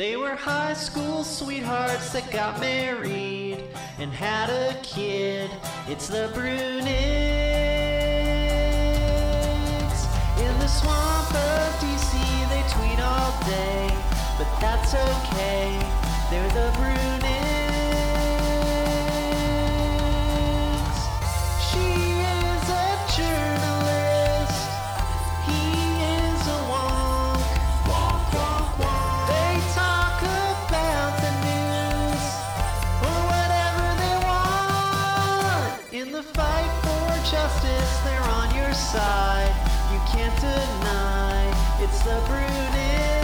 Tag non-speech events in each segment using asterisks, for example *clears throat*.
They were high school sweethearts that got married and had a kid. It's the Bruenigs. In the swamp of DC, they tweet all day, but that's okay. They're the Bruenigs. Side. You can't deny it's the Bruenigs.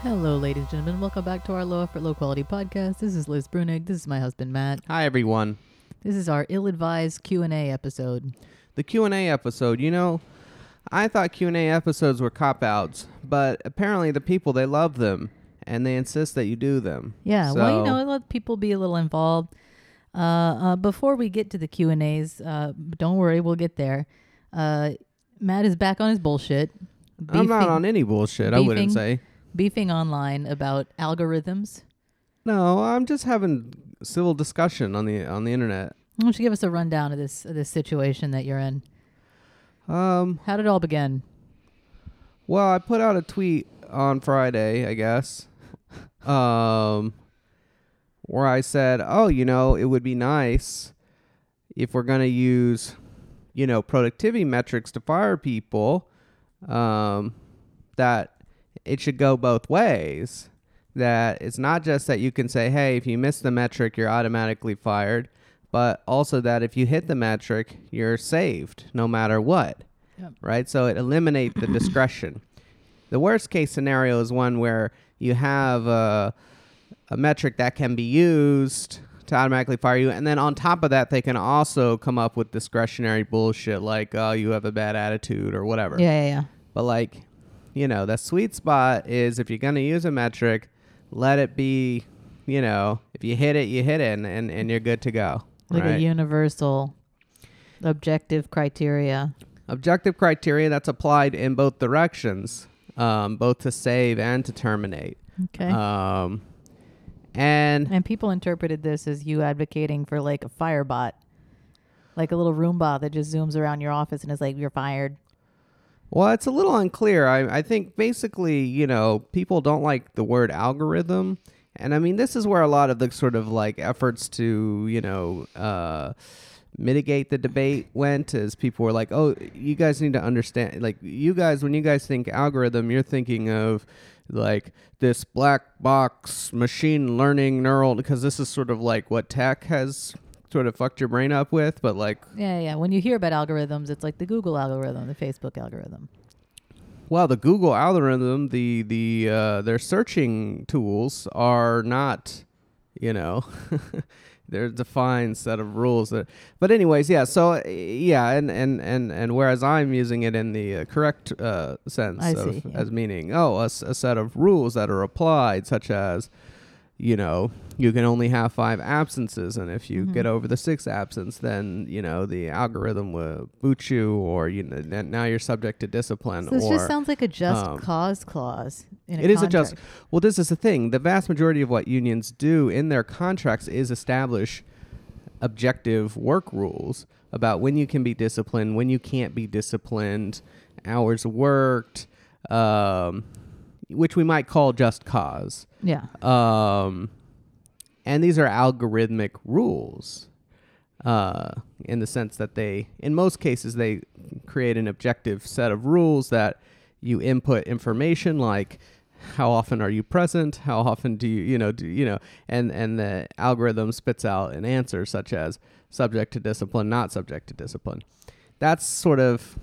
Hello, ladies and gentlemen. Welcome back to our Low Effort, Low Quality podcast. This is Liz Bruenig. This is my husband Matt. Hi everyone. This is our ill-advised Q and A episode. The Q&A episode, you know, I thought Q&A episodes were cop-outs, but apparently the people they love them and they insist that you do them. Yeah, well, you know, let people be a little involved. Uh, uh, before we get to the Q and A's, uh, don't worry, we'll get there. Uh, Matt is back on his bullshit. I'm not beefing- on any bullshit, I wouldn't say. beefing online about algorithms. No, I'm just having civil discussion on the on the internet. Why don't you give us a rundown of this of this situation that you're in? Um, How did it all begin? well, I put out a tweet on Friday, I guess. Um where I said, "Oh, you know, it would be nice if we're going to use, you know, productivity metrics to fire people, um, that it should go both ways. That it's not just that you can say, hey, if you miss the metric, you're automatically fired, but also that if you hit the metric, you're saved no matter what. Yep. Right? So it eliminates the *coughs* discretion. The worst case scenario is one where you have a, a metric that can be used to automatically fire you, and then on top of that, they can also come up with discretionary bullshit like, oh, you have a bad attitude or whatever. Yeah, yeah, yeah. But like, you know, the sweet spot is if you're gonna use a metric, let it be, you know, if you hit it, you hit it, and and, and you're good to go. Like a universal objective criteria. Objective criteria that's applied in both directions, um, both to save and to terminate. Okay. Um, and and people interpreted this as you advocating for like a firebot, like a little Roomba that just zooms around your office and is like, "You're fired." Well, it's a little unclear. I, I think basically, you know, people don't like the word algorithm. And I mean, this is where a lot of the sort of like efforts to, you know, uh, mitigate the debate went is people were like, oh, you guys need to understand. Like, you guys, when you guys think algorithm, you're thinking of like this black box machine learning neural, because this is sort of like what tech has sort of fucked your brain up with. But like, Yeah, yeah. When you hear about algorithms, it's like the Google algorithm, the Facebook algorithm. Well, the Google algorithm, the the uh, their searching tools are not, you know, *laughs* they're a defined set of rules. That, but anyways, yeah. So uh, yeah, and and and and whereas I'm using it in the uh, correct uh, sense of see, yeah. as meaning, oh, a, a set of rules that are applied, such as. You know, you can only have five absences, and if you Mhm. get over the sixth absence, then you know the algorithm will boot you, or you know, n- now you're subject to discipline. So this or just sounds like a just um, cause clause. In a it is a just. Well, this is the thing. The vast majority of what unions do in their contracts is establish objective work rules about when you can be disciplined, when you can't be disciplined, hours worked, um, which we might call just cause. Yeah. Um, and these are algorithmic rules uh, in the sense that they, in most cases, they create an objective set of rules that you input information like how often are you present how often do you you know do you know and and the algorithm spits out an answer such as subject to discipline not subject to discipline that's sort of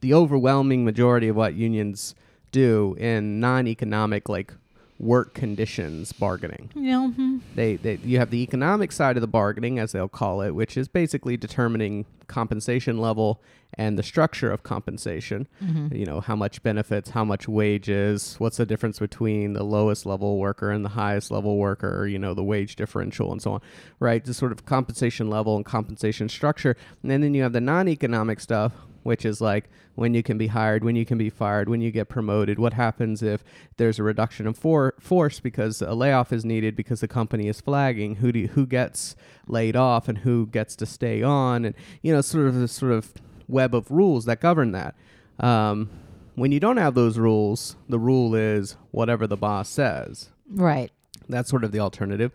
the overwhelming majority of what unions do in non-economic like work conditions bargaining. Yeah. mhm. They, they you have the economic side of the bargaining, as they'll call it, which is basically determining compensation level and the structure of compensation. Mhm. You know, how much benefits, how much wages, what's the difference between the lowest level worker and the highest level worker, you know, the wage differential and so on, right? The sort of compensation level and compensation structure. And then you have the non economic stuff, which is like when you can be hired, when you can be fired, when you get promoted, what happens if there's a reduction of for- force because a layoff is needed because the company is flagging, who do you, who gets laid off and who gets to stay on, and you know, sort of this sort of web of rules that govern that. Um, when you don't have those rules, the rule is whatever the boss says. Right. That's sort of the alternative.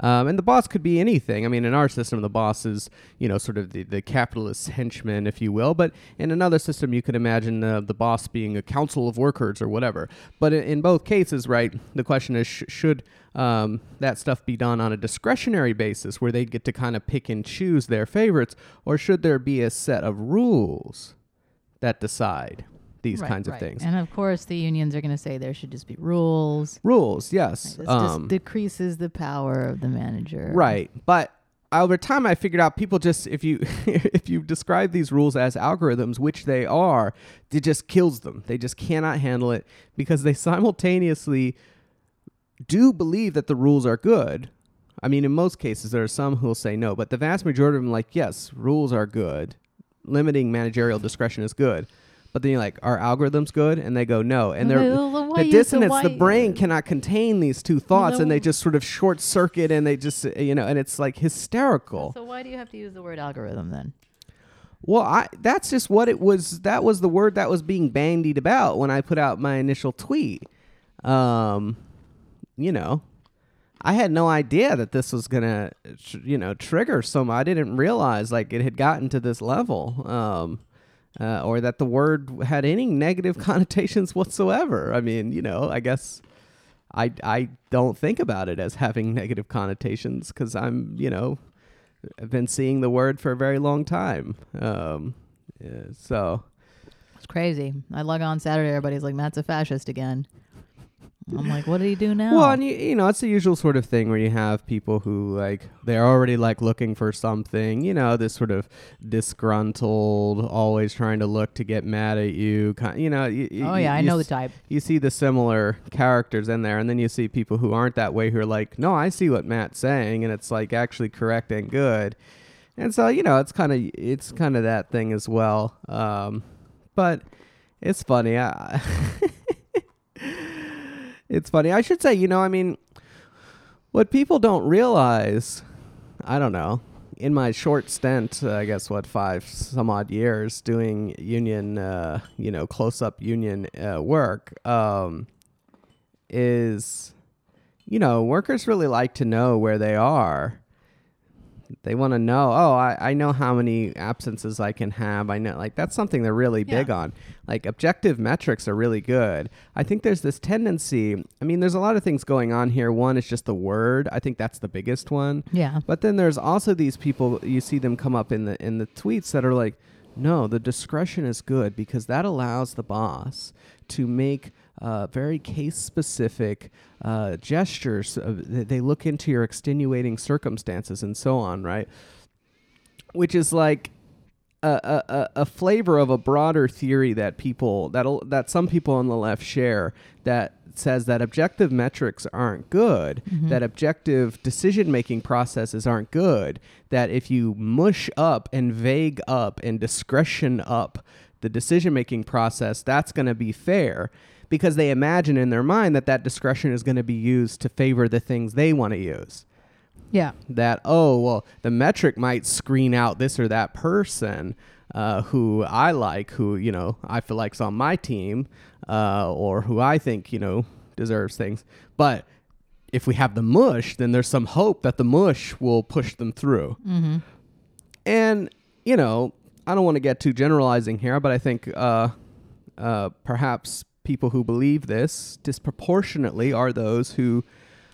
Um, and the boss could be anything. I mean, in our system, the boss is, you know, sort of the, the capitalist henchman, if you will. But in another system, you could imagine the boss being a council of workers or whatever. But in, in both cases, right, the question is sh- should um, that stuff be done on a discretionary basis where they get to kind of pick and choose their favorites, or should there be a set of rules that decide these Right, kinds right. of things? And of course, the unions are going to say there should just be rules. rules, yes. This Um, just decreases the power of the manager. Right. But over time I figured out people just if you *laughs* if you describe these rules as algorithms, which they are, it just kills them. They just cannot handle it because they *laughs* simultaneously do believe that the rules are good. I mean, in most cases there are some who will say no, but the vast majority of them like, yes, rules are good. Limiting managerial discretion is good. But then you're like, are algorithms good? And they go no. And they're Well, then why the use the dissonance, the why- brain cannot contain these two thoughts, and they just sort of short circuit, and they just, you know, and it's like hysterical. So why do you have to use the word algorithm then? Well, I that's just what it was. That was the word that was being bandied about when I put out my initial tweet. Um, you know, I had no idea that this was gonna, tr- you know, trigger some. I didn't realize like it had gotten to this level. Um. Uh, or that the word had any negative *laughs* connotations whatsoever. I mean, you know, I guess I I don't think about it as having *laughs* negative connotations because I'm, you know, I've been seeing the word for a very long time. Um, yeah, so It's crazy. I log on Saturday, everybody's like, Matt's a fascist again. I'm like, what did he do now? well, and you, you know, it's the usual sort of thing where you have people who like they're already like looking for something. You know, this sort of disgruntled, always trying to look to get mad at you. Kind, you know. You, oh, yeah, I know the type. you see the similar characters in there and then you see people who aren't that way who are like no i see what matt's saying and it's like actually correct and good and so you know it's kind of it's kind of that thing as well um but it's funny I, *laughs* it's funny i should say you know i mean what people don't realize i don't know in my short stint, uh, I guess what five some odd years doing union, uh, you know, close up union uh, work, um, is, you know, workers really like to know where they are. They want to know. Oh, I, I know how many absences I can have. I know, like that's something they're really big on. Like objective metrics are really good. I think there's this tendency. I mean, there's a lot of things going on here. One is just the word. I think that's the biggest one. Yeah. But then there's also these people you see them come up in the in the tweets that are like, no, the discretion is good because that allows the boss to make uh, very case specific uh, gestures. Uh, they look into your extenuating circumstances and so on, right? Which is like a, a, a- flavor of a broader theory that people that that some people on the left share that says that objective metrics aren't good, that objective decision making processes aren't good, that if you mush up and vague up and discretion up the decision making process, that's going to be fair because they imagine in their mind that that discretion is going to be used to favor the things they want to use Yeah. that oh well the metric might screen out this or that person uh, who I like who you know I feel like's on my team uh, or who I think you know deserves things but if we have the mush then there's some hope that the mush will push them through Mm-hmm. and you know I don't want to get too generalizing here but I think uh, uh, perhaps people who believe this disproportionately are those who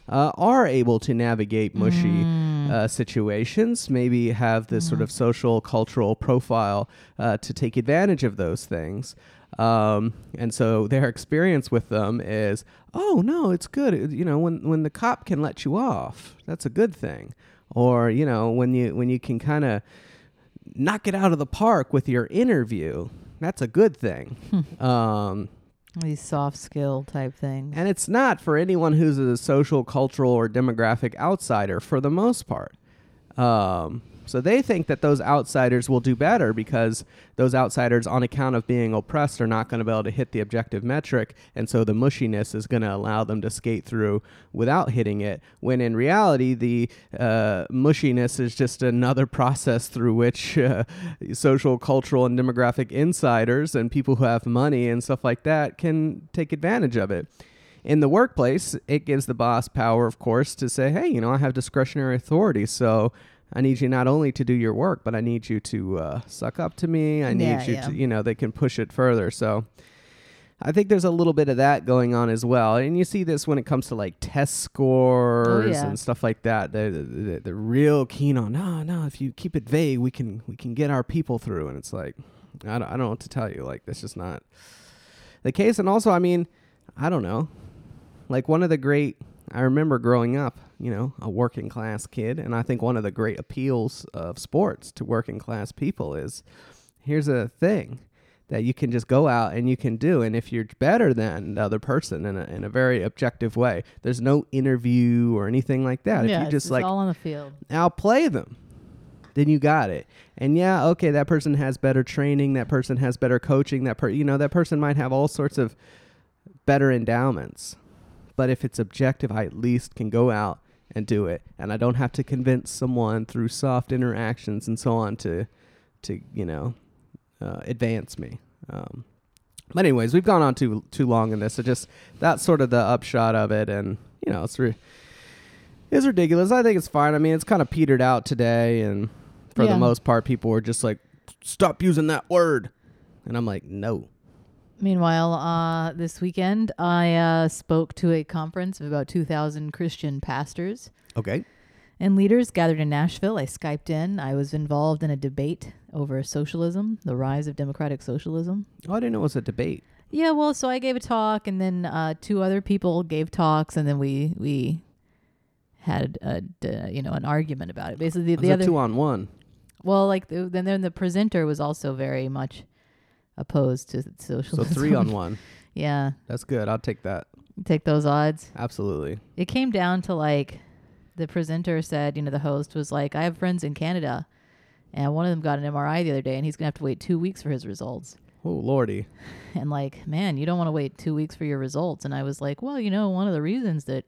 uh, are able to navigate mushy Mm. uh, situations, maybe have this sort of social cultural profile uh, to take advantage of those things. Um, and so their experience with them is, oh no, it's good. You know, when when the cop can let you off, that's a good thing. Or you know, when you when you can kind of knock it out of the park with your interview, that's a good thing. um, These soft skill type things. and it's not for anyone who's a social, cultural, or demographic outsider for the most part. Um, so they think that those outsiders will do better because those outsiders, on account of being oppressed, are not going to be able to hit the objective metric. And so the mushiness is going to allow them to skate through without hitting it. When in reality, the uh, mushiness is just another *laughs* process through which uh, social, cultural, and demographic insiders and people who have money and stuff like that can take advantage of it. In the workplace, it gives the boss power, of course, to say, hey, you know, I have discretionary authority. So I need you not only to do your work, but I need you to uh, suck up to me. I need Yeah, you yeah. to, you know, they can push it further. So I think there's a little bit of that going on as well. And you see this when it comes to like test scores Oh, yeah. and stuff like that. They're, they're, they're real keen on, no, no, if you keep it vague, we can, we can get our people through. And it's like, I don't, I don't know what to tell you. Like, that's just not the case. And also, I mean, I don't know. Like, one of the great, I remember growing up, you know, a working class kid. And I think one of the great appeals of sports to working class people is here's a thing that you can just go out and you can do. And if you're better than the other person in a, in a very objective way, there's no interview or anything like that. yeah, if you just just like all on the field. outplay them, then you got it. And yeah, okay, that person has better training, that person has better coaching, that per you know, that person might have all sorts of better endowments. But if it's objective, I at least can go out and do it. And I don't have to convince someone through soft interactions and so on to to, you know, uh, advance me. Um, but anyways, we've gone on too too long in this. So just that's sort of the upshot of it, and you know, it's re- it's ridiculous. I think it's fine. I mean, it's kind of petered out today, and for Yeah. the most part, people were just like, "Stop using that word," and I'm like, "No." Meanwhile, uh, this weekend, I uh, spoke to a conference of about 2,000 Christian pastors Okay. and leaders gathered in Nashville. I Skyped in. I was involved in a debate over socialism, the rise of democratic socialism. Oh, I didn't know it was a debate. Yeah, well, so I gave a talk, and then uh, two other people gave talks, and then we we had a d- you know an argument about it. Basically, It the, was the a other two on one. well, like the, then then the presenter was also very much opposed to socialism. So *laughs* three on one. yeah, That's good. I'll take that. take those odds. Absolutely. It came down to like the presenter said, you know, the host was like, I have friends in Canada, and one of them got an MRI the other day, and he's gonna have to wait two weeks for his results. Oh lordy. *laughs* And like, man, you don't want to wait two weeks for your results. And I was like, well, you know, one of the reasons that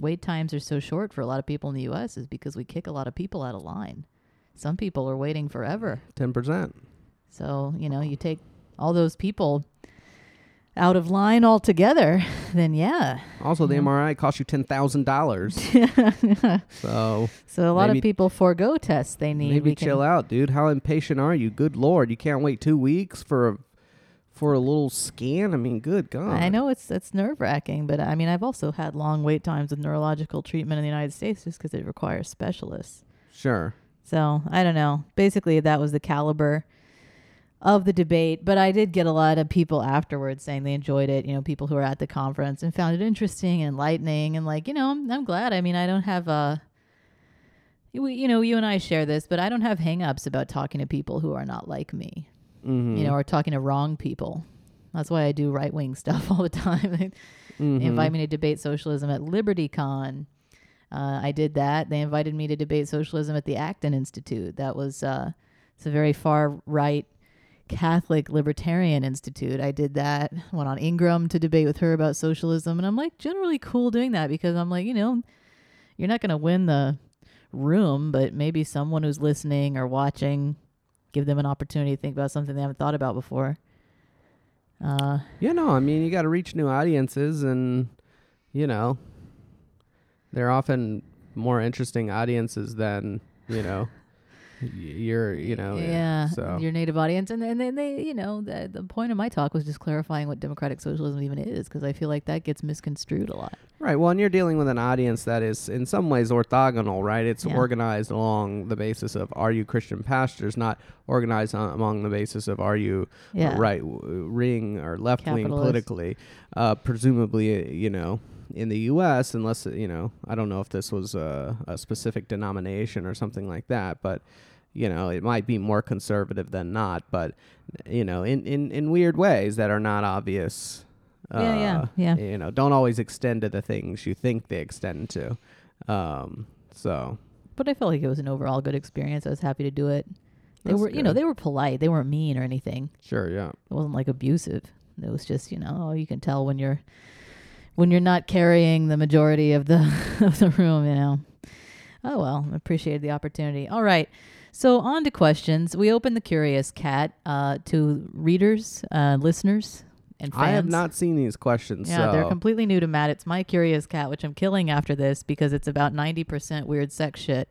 wait times are so short for a lot of people in the U.S. is because we kick a lot of people out of line. Some people are waiting forever. Ten percent. So, you know, you take all those people out of line altogether, *laughs* then yeah. Also, the. MRI costs you ten thousand dollars. *laughs* so So a lot Maybe- of people forego tests they need. maybe We chill out, dude. How impatient are you? Good lord, you can't wait two weeks for a for a little scan. I mean, good god. I know it's it's nerve wracking, but I mean, I've also had long wait times with neurological treatment in the United States just because it requires specialists. Sure. So I don't know. Basically, that was the caliber of the debate. But I did get a lot of people afterwards saying they enjoyed it. You know, people who were at the conference and found it interesting and enlightening. And like, you know, I'm, I'm glad. I mean, I don't have a. You you know, you and I share this, but I don't have hangups about talking to people who are not like me. Mm-hmm. You know, or talking to wrong people. That's why I do right wing *laughs* stuff all the time. *laughs* They Mhm. invite me to debate socialism at LibertyCon. Uh, I did that. They invited me to debate socialism at the Acton Institute. That was uh, it's a very far right Catholic libertarian institute. I did that. Went on Ingraham to debate with her about socialism, and I'm like generally cool doing that because I'm like, you know, you're not going to win the room, but maybe someone who's listening or watching, give them an opportunity to think about something they haven't thought about before. Uh, Yeah, no, I mean, you got to reach new audiences, and you know, they're often more interesting audiences than you know, you're, you know, yeah, So your native audience, and then then they, you know, the the point of my talk was just clarifying what democratic socialism even is, because I feel like that gets misconstrued a lot. Right. Well, and you're dealing with an audience that is in some ways orthogonal, right? It's Yeah. organized along the basis of are you Christian pastors, not organized on, among the basis of are you Yeah. right w- ring or left wing politically. Uh, presumably, uh, you know, in the U.S., unless uh, you know, I don't know if this was a, a specific denomination or something like that, but you know, it might be more conservative than not, but you know, in in in weird ways that are not obvious. Yeah, yeah, uh, yeah. You know, don't always extend to the things you think they extend to. Um, so But I felt like it was an overall good experience. I was happy to do it. They That's were, you know, they were polite. They weren't mean or anything. sure, yeah. It wasn't like abusive. It was just, you know, you can tell when you're when you're not carrying the majority of the *laughs* of the room, you know. Oh well, appreciated the opportunity. All right. So on to questions. We open the Curious Cat uh, to readers, uh, listeners, and fans. I have not seen these questions. Yeah, they're completely new to Matt. It's my Curious Cat, which I'm killing after this because it's about 90% weird sex shit.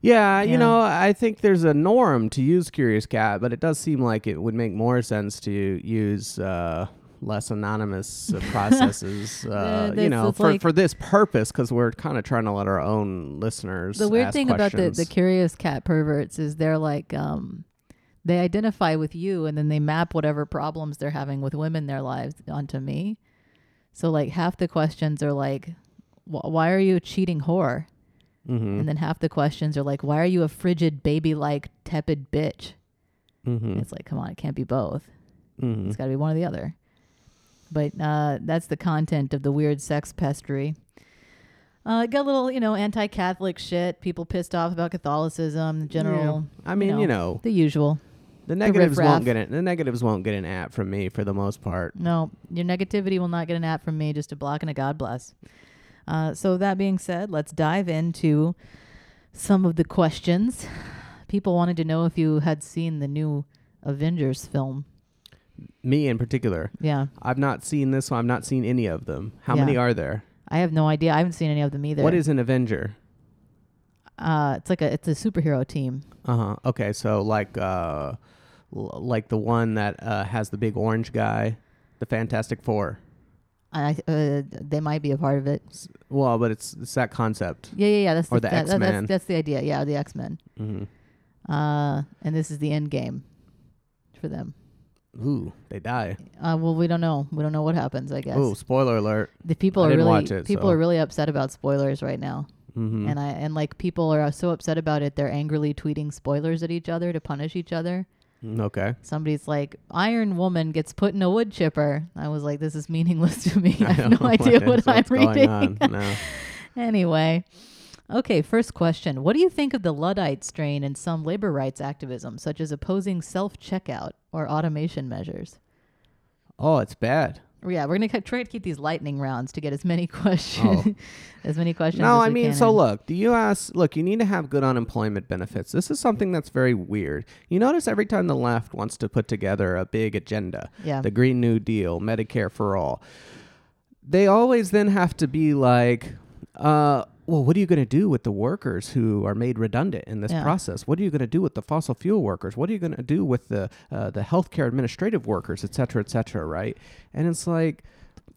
Yeah, Yeah. you know, I think there's a norm to use Curious Cat, but it does seem like it would make more sense to use uh, less anonymous *laughs* uh, processes. uh, Uh, you know, for like- for this purpose, because we're kind of trying to let our own listeners. The weird thing about the, the Curious Cat perverts is they're like, um, they identify with you and then they map whatever problems they're having with women in their lives onto me. So, like, half the questions are like, "Wh- why are you a cheating whore? Mhm. And then half the questions are like, why are you a frigid, baby like, tepid bitch? Mhm. It's like, come on, it can't be both. Mhm. It's got to be one or the other. But uh, that's the content of the weird sex pestery. Uh, it got a little, you know, anti-Catholic shit. People pissed off about Catholicism, the general, I mean, you know, the usual. the negatives riffraff. won't get it. The negatives won't get an app from me for the most part. No, your negativity will not get an app from me. Just a block and a God bless. Uh, so that being said, let's dive into some of the questions. People wanted to know if you had seen the new Avengers film. Me in particular, Yeah, I've not seen this one. I've not seen any of them. How Yeah. many are there? I have no idea. I haven't seen any of them either. What is an Avenger? Uh, it's like a it's a superhero team. Uh huh. Okay, so like uh, l- like the one that uh, has the big orange guy, the Fantastic Four. I uh, they might be a part of it. Well, but it's it's that concept. Yeah, yeah, yeah. That's Or the, the that- that- X-Men. That's, that's the idea. Yeah, the X Men. Mm-hmm. Uh, and this is the end game for them. Ooh, they die. Uh, well, we don't know. We don't know what happens. I guess Ooh, spoiler alert. the people I are really it, people so- are really upset about spoilers right now. Mm-hmm. And I and like people are so upset about it, they're angrily tweeting spoilers at each other to punish each other. Mm, okay. Somebody's like, "Iron Woman gets put in a wood chipper." I was like, "This is meaningless to me. I, *laughs* I have no *laughs* idea what I'm going reading." on. No. *laughs* Anyway, okay, first question. What do you think of the Luddite strain in some labor rights activism, such as opposing self checkout or automation measures? Oh, it's bad. Yeah, we're going to try to keep these lightning rounds to get as many *laughs* questions as many questions Oh. No, I mean, so look, the U.S. Look, you need to have good unemployment benefits. This is something that's very weird. You notice every time the left wants to put together a big agenda, Yeah. the Green New Deal, Medicare for all, they always then have to be like, uh, well, what are you going to do with the workers who are made redundant in this Yeah. process? What are you going to do with the fossil fuel workers? What are you going to do with the uh, the healthcare administrative workers, et cetera, et cetera, right? And it's like,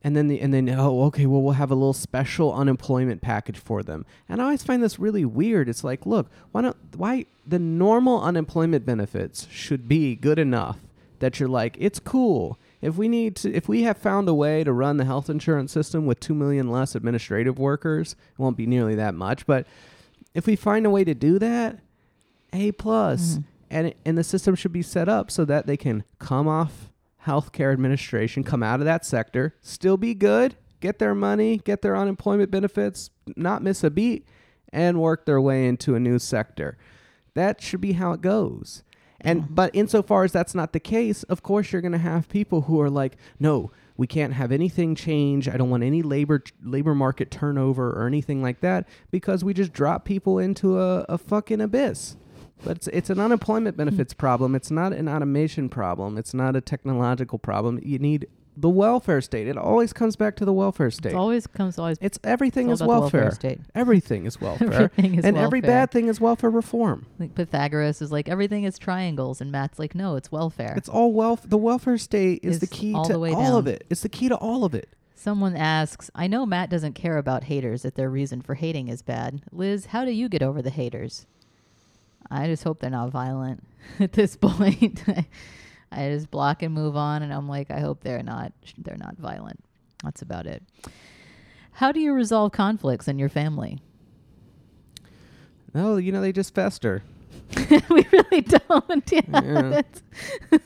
and then the and then oh okay well we'll have a little special unemployment package for them and i always find this really weird it's like look why don't why the normal unemployment benefits should be good enough that you're like it's cool if we need to if we have found a way to run the health insurance system with 2 million less administrative workers it won't be nearly that much but if we find a way to do that a plus Mhm. and it, and the system should be set up so that they can come off healthcare administration, come out of that sector, still be good, get their money, get their unemployment benefits, not miss a beat, and work their way into a new sector. That should be how it goes. And mm-hmm. but insofar as that's not the case, of course you're going to have people who are like, "No, we can't have anything change. I don't want any labor labor market turnover or anything like that because we just drop people into a, a fucking abyss." But it's, it's an unemployment hmm. benefits problem. It's not an automation problem. It's not a technological problem. You need the welfare state. It always comes back to the welfare state. It always comes always. It's everything it's is all about the welfare. welfare state. *laughs* Everything is welfare. Everything is and every bad thing is welfare reform. Like Pythagoras is like everything is triangles, and Matt's like, no, it's welfare. It's all wealth. The welfare state is the key all to the way all of it. It's the key to all of it. Someone asks, I know Matt doesn't care about haters if their reason for hating is bad. Liz, how do you get over the haters? I just hope they're not violent *laughs* at this point. *laughs* I just block and move on and I'm like I hope they're not they're not violent. That's about it. How do you resolve conflicts in your family? No, you know they just fester. *laughs* we really don't. *laughs* Yeah. Yeah. *laughs*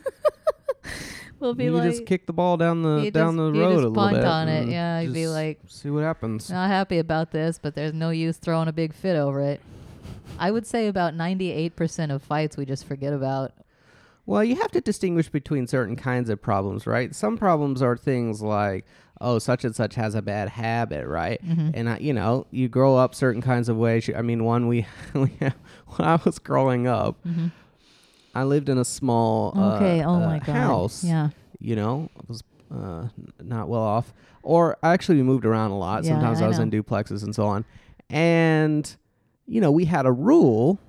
we'll be like, you like just kick the ball down the down just- the road a little punt bit. on it. Yeah, you'd be like, see what happens. not happy about this, but there's no use throwing a big fit over it. I would say about 98% of fights we just forget about. Well, you have to distinguish between certain kinds of problems, right? Some problems are things like, oh, such and such has a bad habit, right? Mm-hmm. And I, you know, you grow up certain kinds of ways. I mean, one we, *laughs* when I was growing up, I lived in a small uh, Okay. oh uh, my god. house. Yeah. You know, I was uh, not well off, or actually we moved around a lot. Yeah, Sometimes I I was in duplexes and so on, and you know, we had a rule.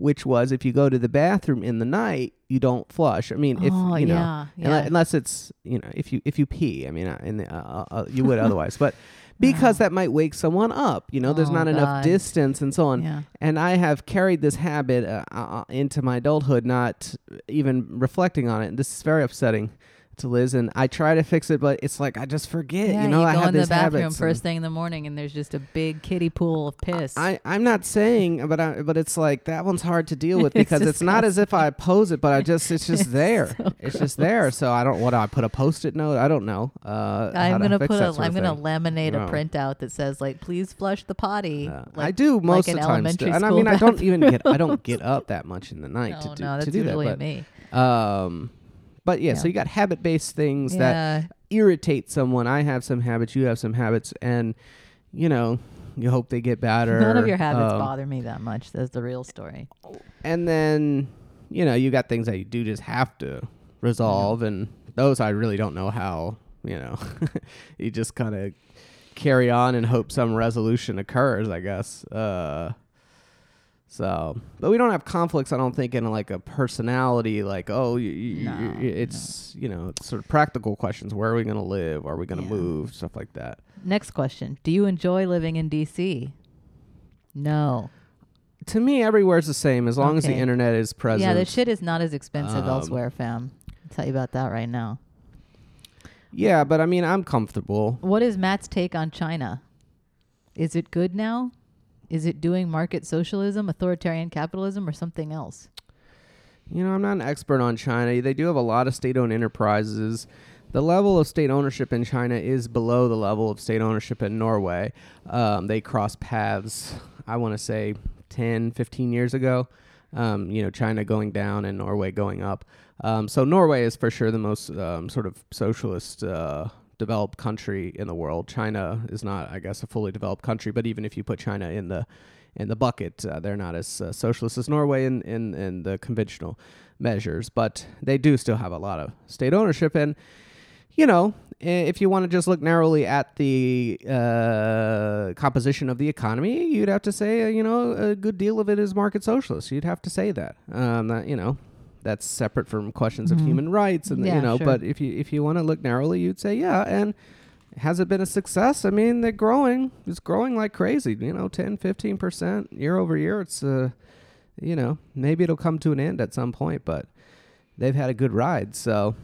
Which was if you go to the bathroom in the night, you don't flush. I mean, if oh you know, yeah. Yeah. unless it's you know if you if you pee i mean uh, in the, uh, uh, you would *laughs* otherwise but because that might wake someone up you know there's Oh, not enough distance and so on yeah. and i have carried this habit uh, uh, into my adulthood not even reflecting on it and this is very upsetting to liz and i try to fix it but it's like i just forget Yeah, you know i go have in the this bathroom habit first thing in the morning, and there's just a big kiddie pool of piss. I, I'm not saying, but I, but it's like that one's hard to deal *laughs* with because it's, not as if I oppose it, but I just it's *laughs* just there. so it's just there. So I don't. What do I put a post-it note? I don't know. Uh, I'm gonna put a. I'm gonna laminate No. a printout that says like, "Please flush the potty." Uh, I do most an of the elementary and I mean I don't even get I don't get up that much in the night *laughs* No, to do no, that's to do that. me. Um, but yeah, so you got habit-based things that irritate someone. I have some habits. You have some habits, and you know you hope they get better. none of your habits Um, bother me that much. That's the real story. and then you know you got things that you do just have to resolve and those i really don't know how you know *laughs* you just kind of carry on and hope some resolution occurs i guess uh so but we don't have conflicts i don't think in like a personality like oh you, you, No, you- it's you know it's sort of practical questions where are we going to live are we going to Yeah. move stuff like that Next question: Do you enjoy living in D.C.? No. to me everywhere's the same as long as the internet is present Yeah, the shit is not as expensive Um, elsewhere, fam. I'll tell you about that right now. yeah but i mean i'm comfortable What is Matt's take on China? Is it good now? Is it doing market socialism, authoritarian capitalism, or something else? You know, I'm not an expert on China. They do have a lot of state owned enterprises. The level of state ownership in China is below the level of state ownership in Norway. Um, they crossed paths, I want to say, 10, 15 years ago. Um, you know, China going down and Norway going up. Um, so Norway is for sure the most um, sort of socialist uh, developed country in the world. China is not, I guess, a fully developed country. But even if you put China in the in the bucket, uh, they're not as uh, socialist as Norway in, in in the conventional measures. But they do still have a lot of state ownership and you know, if you want to just look narrowly at the uh, composition of the economy, you'd have to say, uh, you know, a good deal of it is market socialist. You'd have to say that. Um, that you know, that's separate from questions of Mhm. human rights, and Yeah, you know. sure. But if you if you want to look narrowly, you'd say, yeah. And has it been a success? I mean, they're growing. It's growing like crazy. You know, 10, 15 percent year over year. It's uh, you know, maybe it'll come to an end at some point, but they've had a good ride. So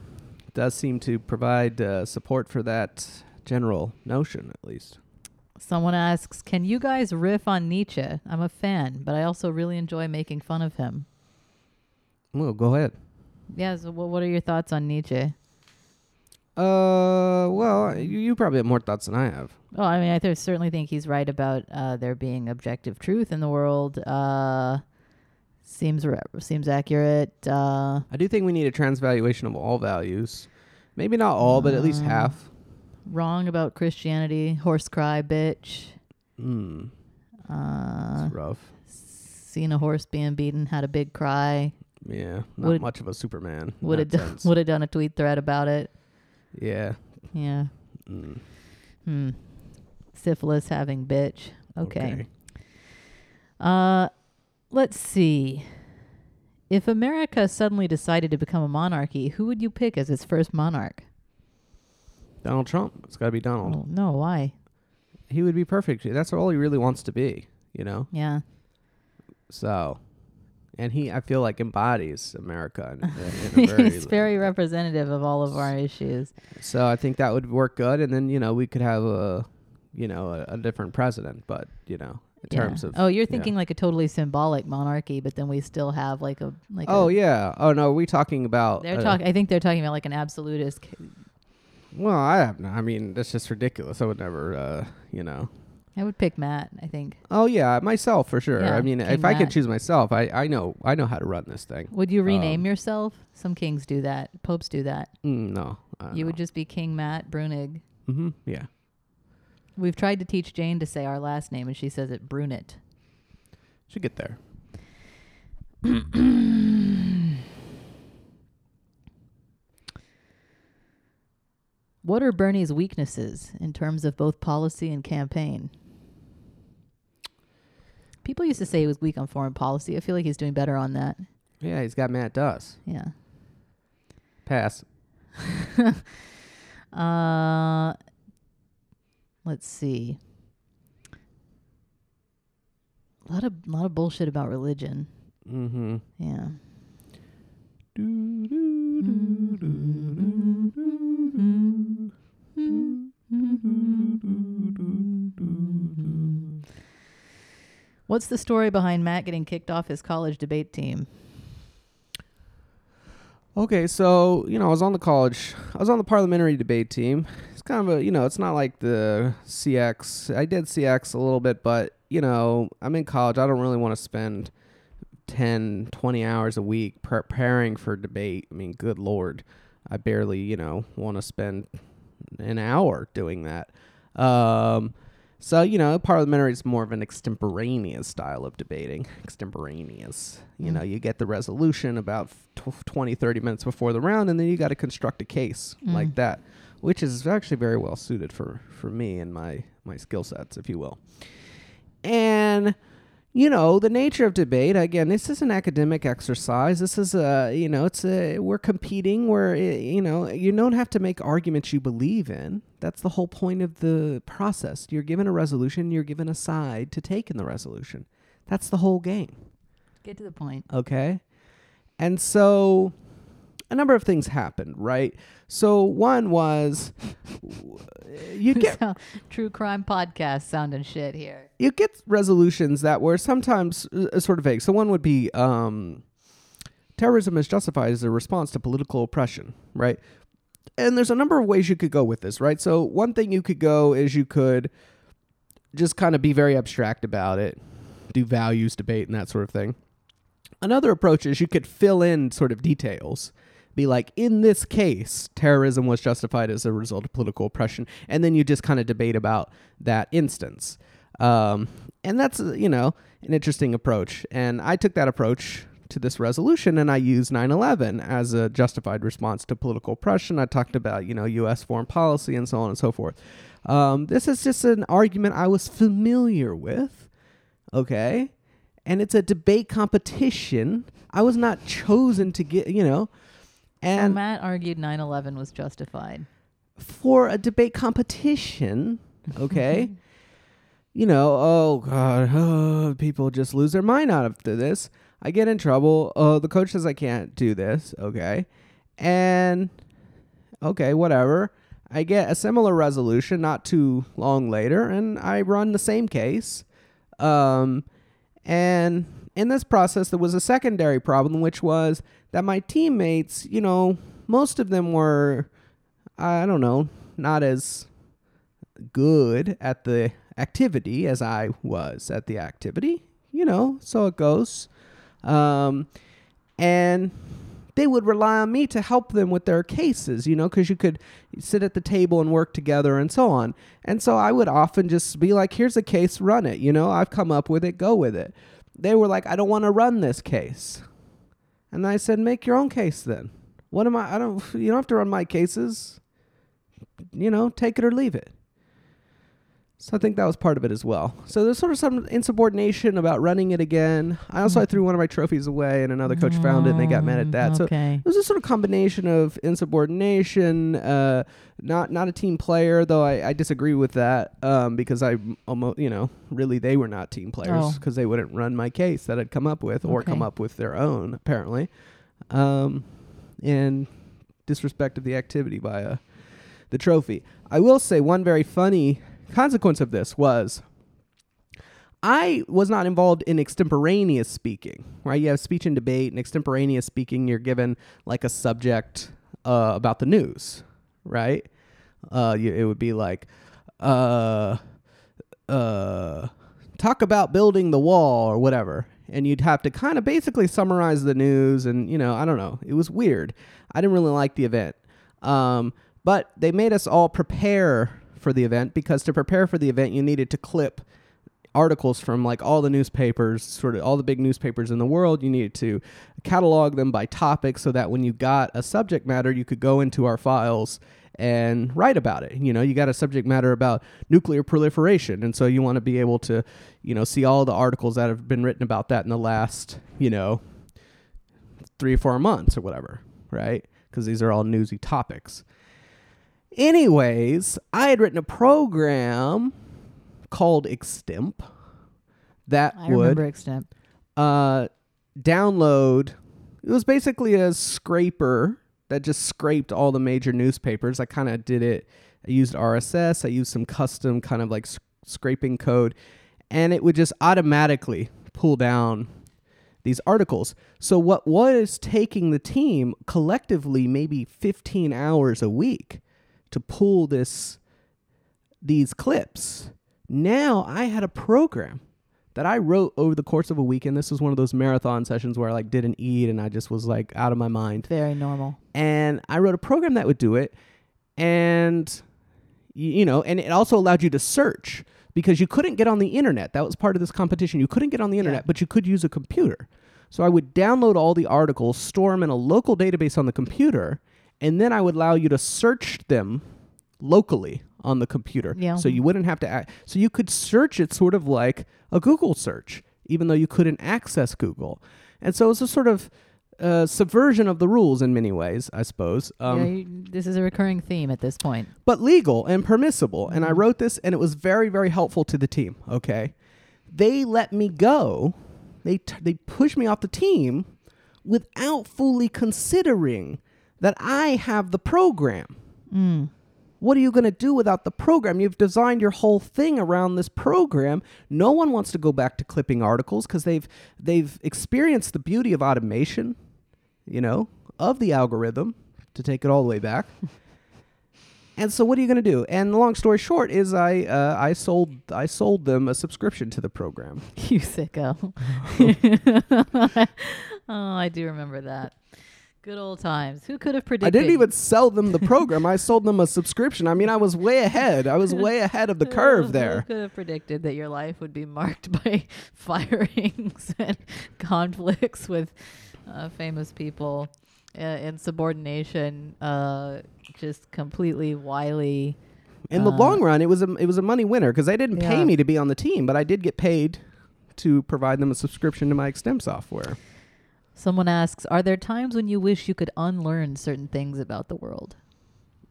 it does seem to provide uh, support for that general notion, at least. Someone asks, "Can you guys riff on Nietzsche? I'm a fan, but I also really enjoy making fun of him." Go ahead. Yeah. So, what what are your thoughts on Nietzsche? Uh, well, you, you probably have more thoughts than I have. Oh, I mean, I th- certainly think he's right about uh, there being objective truth in the world. Uh, seems re- seems accurate. Uh, I do think we need a transvaluation of all values. Maybe not all, but at least Uh, half. wrong about Christianity. Horse cry, bitch. Hmm, Uh, it's rough. seen a horse being beaten. Had a big cry. Yeah, not would- much of a Superman. Would have done, would have done a tweet thread about it. Yeah. Yeah. Mm, Hmm. Syphilis having bitch. Okay. okay. Uh, let's see. If America suddenly decided to become a monarchy, who would you pick as its first monarch? Donald Trump. It's got to be Donald. Oh, no, why? He would be perfect. That's all he really wants to be, you know? Yeah. So, and he, I feel like, embodies America. In, in a *laughs* very, He's very representative of all of our issues. So I think that would work good. And then, you know, we could have a, you know, a, a different president. But, you know, in Yeah. terms of. oh, you're yeah. thinking like a totally symbolic monarchy, but then we still have like a like. Oh, a, yeah. Oh, no. Are we talking about. They're uh, talking. I think they're talking about like an absolutist. c- Well, I have no. I mean, that's just ridiculous. I would never, uh, you know. I would pick Matt. I think. Oh yeah, myself for sure. Yeah, I mean, King if I could choose myself, I, I know I know how to run this thing. Would you rename Um, yourself? Some kings do that. Popes do that. Mm, no, You would just be King Matt Bruenig. hmm Yeah, We've tried to teach Jane to say our last name, and she says it Brunit. should get there. *clears throat* What are Bernie's weaknesses in terms of both policy and campaign? People used to say he was weak on foreign policy. I feel like he's doing better on that. Yeah, he's got Matt Duss. Yeah. Pass. *laughs* Uh, let's see. A lot of lot of bullshit about religion. Mm-hmm. Yeah. What's the story behind Matt getting kicked off his college debate team? Okay, so you know, I was on the college, I was on the parliamentary debate team. It's kind of a, you know, it's not like the CX. I did CX a little bit, but you know, I'm in college. I don't really want to spend 10, 20 hours a week preparing for debate. I mean, good lord, I barely, you know, want to spend an hour doing that. Um, so you know, parliamentary is more of an extemporaneous style of debating. Extemporaneous. You Mm. know, you get the resolution about tw 20, 30 minutes before the round, and then you got to construct a case Mm. like that, which is actually very well suited for for me and my my skill sets, if you will. And you know the nature of debate again this is an academic exercise. This is a you know it's a we're competing we're eh, you know you don't have to make arguments you believe in. That's the whole point of the process. You're given a resolution you're given a side to take in the resolution. That's the whole game. Get to the point. okay? And so a number of things happened right so one was you get *laughs* So, True crime podcast sounding shit here. you get resolutions that were sometimes uh, sort of vague. So one would be um, terrorism is justified as a response to political oppression, right? And there's a number of ways you could go with this, right? So one thing you could go is you could just kind of be very abstract about it, do values debate and that sort of thing. Another approach is you could fill in sort of details. Be like, in this case, terrorism was justified as a result of political oppression. And then you just kind of debate about that instance. Um, and that's, uh, you know, an interesting approach. And I took that approach to this resolution and I used 9 11 as a justified response to political oppression. I talked about, you know, U.S. foreign policy and so on and so forth. Um, this is just an argument I was familiar with. Okay. And it's a debate competition. I was not chosen to get, you know, And and Matt argued 9/11 was justified. for a debate competition, *laughs* okay? you know, oh god, oh, *sighs* people just lose their mind out of this. I get in trouble. Oh, the coach says I can't do this, okay? And okay, whatever. I get a similar resolution not too long later and I run the same case. Um and in this process there was a secondary problem which was that my teammates, you know, most of them were I don't know, not as good at the activity as I was at the activity, you know, so it goes. Um, and they would rely on me to help them with their cases, you know, because you could sit at the table and work together and so on. And so I would often just be like, here's a case, run it, you know, I've come up with it, go with it. They were like, I don't want to run this case. And I said, make your own case then. What am I? I don't, *laughs* you don't have to run my cases. You know, take it or leave it. So I think that was part of it as well. So there's sort of some insubordination about running it again. I also I threw one of my trophies away, and another coach found it, and they got mad at that. So Okay. it was a sort of combination of insubordination, uh, not not a team player, though I, I disagree with that um, because I almost you know really they were not team players Oh. because they wouldn't run my case that I'd come up with or come up with their own apparently, um, and disrespect of the activity by uh, the trophy. I will say one very funny consequence of this was I was not involved in extemporaneous speaking, right? You have speech and debate, and extemporaneous speaking, you're given like a subject uh, about the news, right? Uh, you, it would be like, uh, uh, talk about building the wall or whatever. And you'd have to kind of basically summarize the news, and you know, I don't know. It was weird. I didn't really like the event. Um, but they made us all prepare for the event because to prepare for the event, you needed to clip articles from like all the newspapers, sort of all the big newspapers in the world. You needed to catalog them by topic so that when you got a subject matter, you could go into our files and write about it. You know, you got a subject matter about nuclear proliferation, and so you want to be able to, you know, see all the articles that have been written about that in the last, you know, three or four months or whatever, right? Because these are all newsy topics. Anyways, I had written a program called Extemp that I would remember extent. uh, download. It was basically a scraper that just scraped all the major newspapers. I kind of did it. I used RSS. I used some custom kind of like s- scraping code, and it would just automatically pull down these articles. So what was taking the team collectively maybe 15 hours a week to pull this these clips. Now I had a program that I wrote over the course of a weekend. This was one of those marathon sessions where I like didn't eat and I just was like out of my mind. Very normal. And I wrote a program that would do it. And you know, and it also allowed you to search because you couldn't get on the internet. That was part of this competition. You couldn't get on the internet, Yeah. but you could use a computer. So I would download all the articles, store them in a local database on the computer, and then I would allow you to search them locally on the computer. Yeah. So you wouldn't have to act. So you could search it sort of like a Google search, even though you couldn't access Google. And so it's a sort of uh, subversion of the rules in many ways, I suppose. Um, yeah, you, this is a recurring theme at this point. but legal and permissible. And I Mhm. wrote this, and it was very, very helpful to the team. Okay, they let me go. They t- they pushed me off the team without fully considering that I have the program. Mm. What are you going to do without the program? You've designed your whole thing around this program. No one wants to go back to clipping articles because they've they've experienced the beauty of automation, you know, of the algorithm to take it all the way back. *laughs* and so, what are you going to do? And the long story short is, I uh, I sold I sold them a subscription to the program. *laughs* You sicko. *laughs* oh, I do remember that. Good old times. Who could have predicted? I didn't even sell them the program. I sold them a subscription. I mean, I was way ahead. I was way ahead of the curve *laughs* there. Who could have predicted that your life would be marked *laughs* by firings and *laughs* conflicts with uh, famous people, uh, insubordination, uh, just completely wily. In the Uh, long run, it was a it was a money winner because they didn't pay me to be on the team, but I did get paid to provide them a subscription to my Extemp software. Someone asks, "Are there times when you wish you could unlearn certain things about the world?"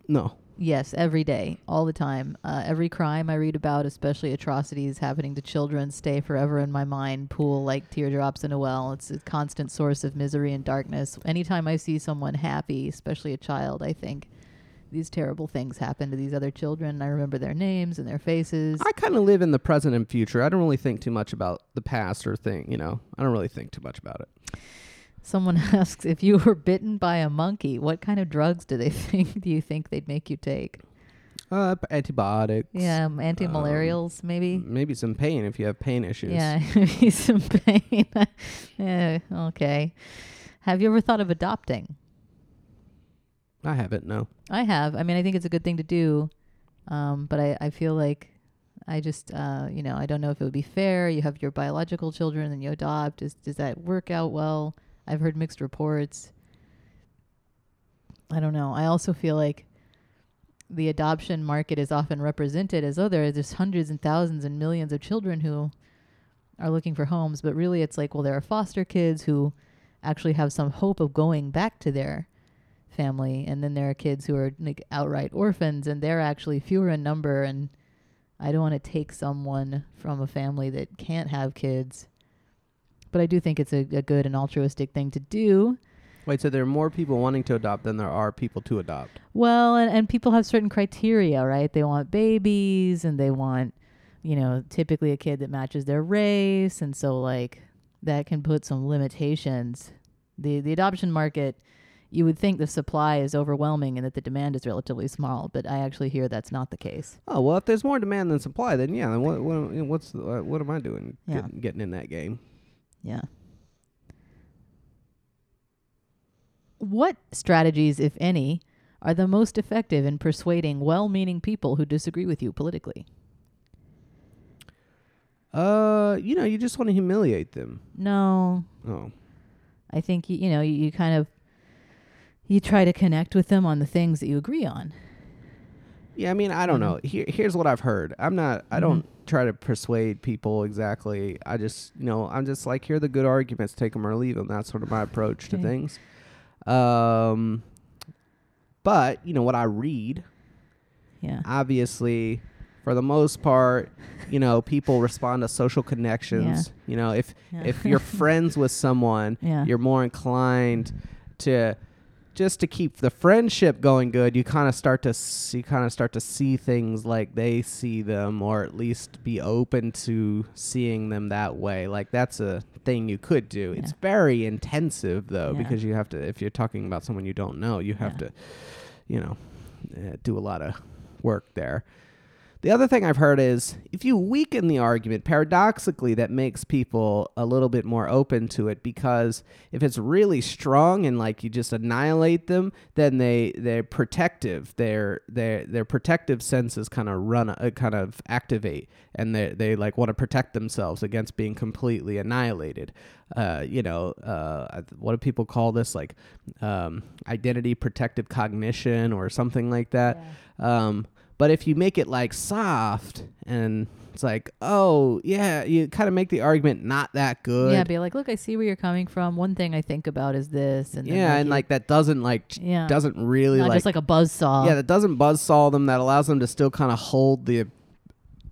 No, Yes, every day, all the time. Uh, every crime I read about, especially atrocities happening to children, stay forever in my mind, pool like teardrops in a well. It's a constant source of misery and darkness. Anytime I see someone happy, especially a child, I think these terrible things happen to these other children. I remember their names and their faces. I kind of live in the present and future. I don't really think too much about the past or thing. You know, I don't really think too much about it. Someone *laughs* asks if you were bitten by a monkey, what kind of drugs do they *laughs* think do you think they'd make you take? Uh, antibiotics. Yeah, um, anti-malarials maybe. Maybe some pain if you have pain issues. Yeah, *laughs* maybe some pain. yeah, okay. Have you ever thought of adopting? I haven't. No. I have. I mean, I think it's a good thing to do, um, but I, I feel like I just, uh, you know, I don't know if it would be fair. You have your biological children and you adopt. Does, does that work out well? I've heard mixed reports. I don't know. I also feel like the adoption market is often represented as oh there are just hundreds and thousands and millions of children who are looking for homes but really it's like well there are foster kids who actually have some hope of going back to their family and then there are kids who are like outright orphans and they're actually fewer in number and I don't want to take someone from a family that can't have kids but I do think it's a, a good and altruistic thing to do Wait, so there are more people wanting to adopt than there are people to adopt. Well, and, and people have certain criteria, right? They want babies and they want, you know, typically a kid that matches their race. And so, like, that can put some limitations. The, the adoption market, you would think the supply is overwhelming and that the demand is relatively small, but I actually hear that's not the case. Oh well, if there's more demand than supply, then yeah. Then what? what what's the, uh, what am I doing? Yeah. Getting, getting in that game. Yeah. What strategies, if any, are the most effective in persuading well meaning people who disagree with you politically? Uh, you know, you just want to humiliate them. No, Oh, I think you, you know you, you kind of you try to connect with them on the things that you agree on. Yeah. I mean, I don't Mhm. know. Here, here's what I've heard. I'm not. I Mhm. don't try to persuade people exactly. I just, you know, I'm just like, here are the good arguments. Take them or leave them. That's sort of my approach to things. Um, but you know what I read. Yeah. obviously for the most part you know people respond to social connections Yeah. you know if Yeah. if you're friends with *laughs* someone Yeah. you're more inclined to just to keep the friendship going good you kind of start to see kind of start to see things like they see them or at least be open to seeing them that way like that's a thing you could do it's very intensive though Yeah. because you have to if you're talking about someone you don't know you have Yeah. to you know uh, do a lot of work there. The other thing I've heard is if you weaken the argument, paradoxically, that makes people a little bit more open to it because if it's really strong and like you just annihilate them, then they they're protective. Their their their protective senses kind of run uh, kind of activate and they they like want to protect themselves against being completely annihilated. Uh, you know, uh, what do people call this? Like um, identity protective cognition or something like that. Um, but if you make it like soft and it's like, oh yeah, you kind of make the argument not that good. Yeah, be like, look, I see where you're coming from. One thing I think about is this, and yeah, and you- like that doesn't like ch- yeah, doesn't really not like, just like a buzz saw. yeah that doesn't buzzsaw them. That allows them to still kind of hold the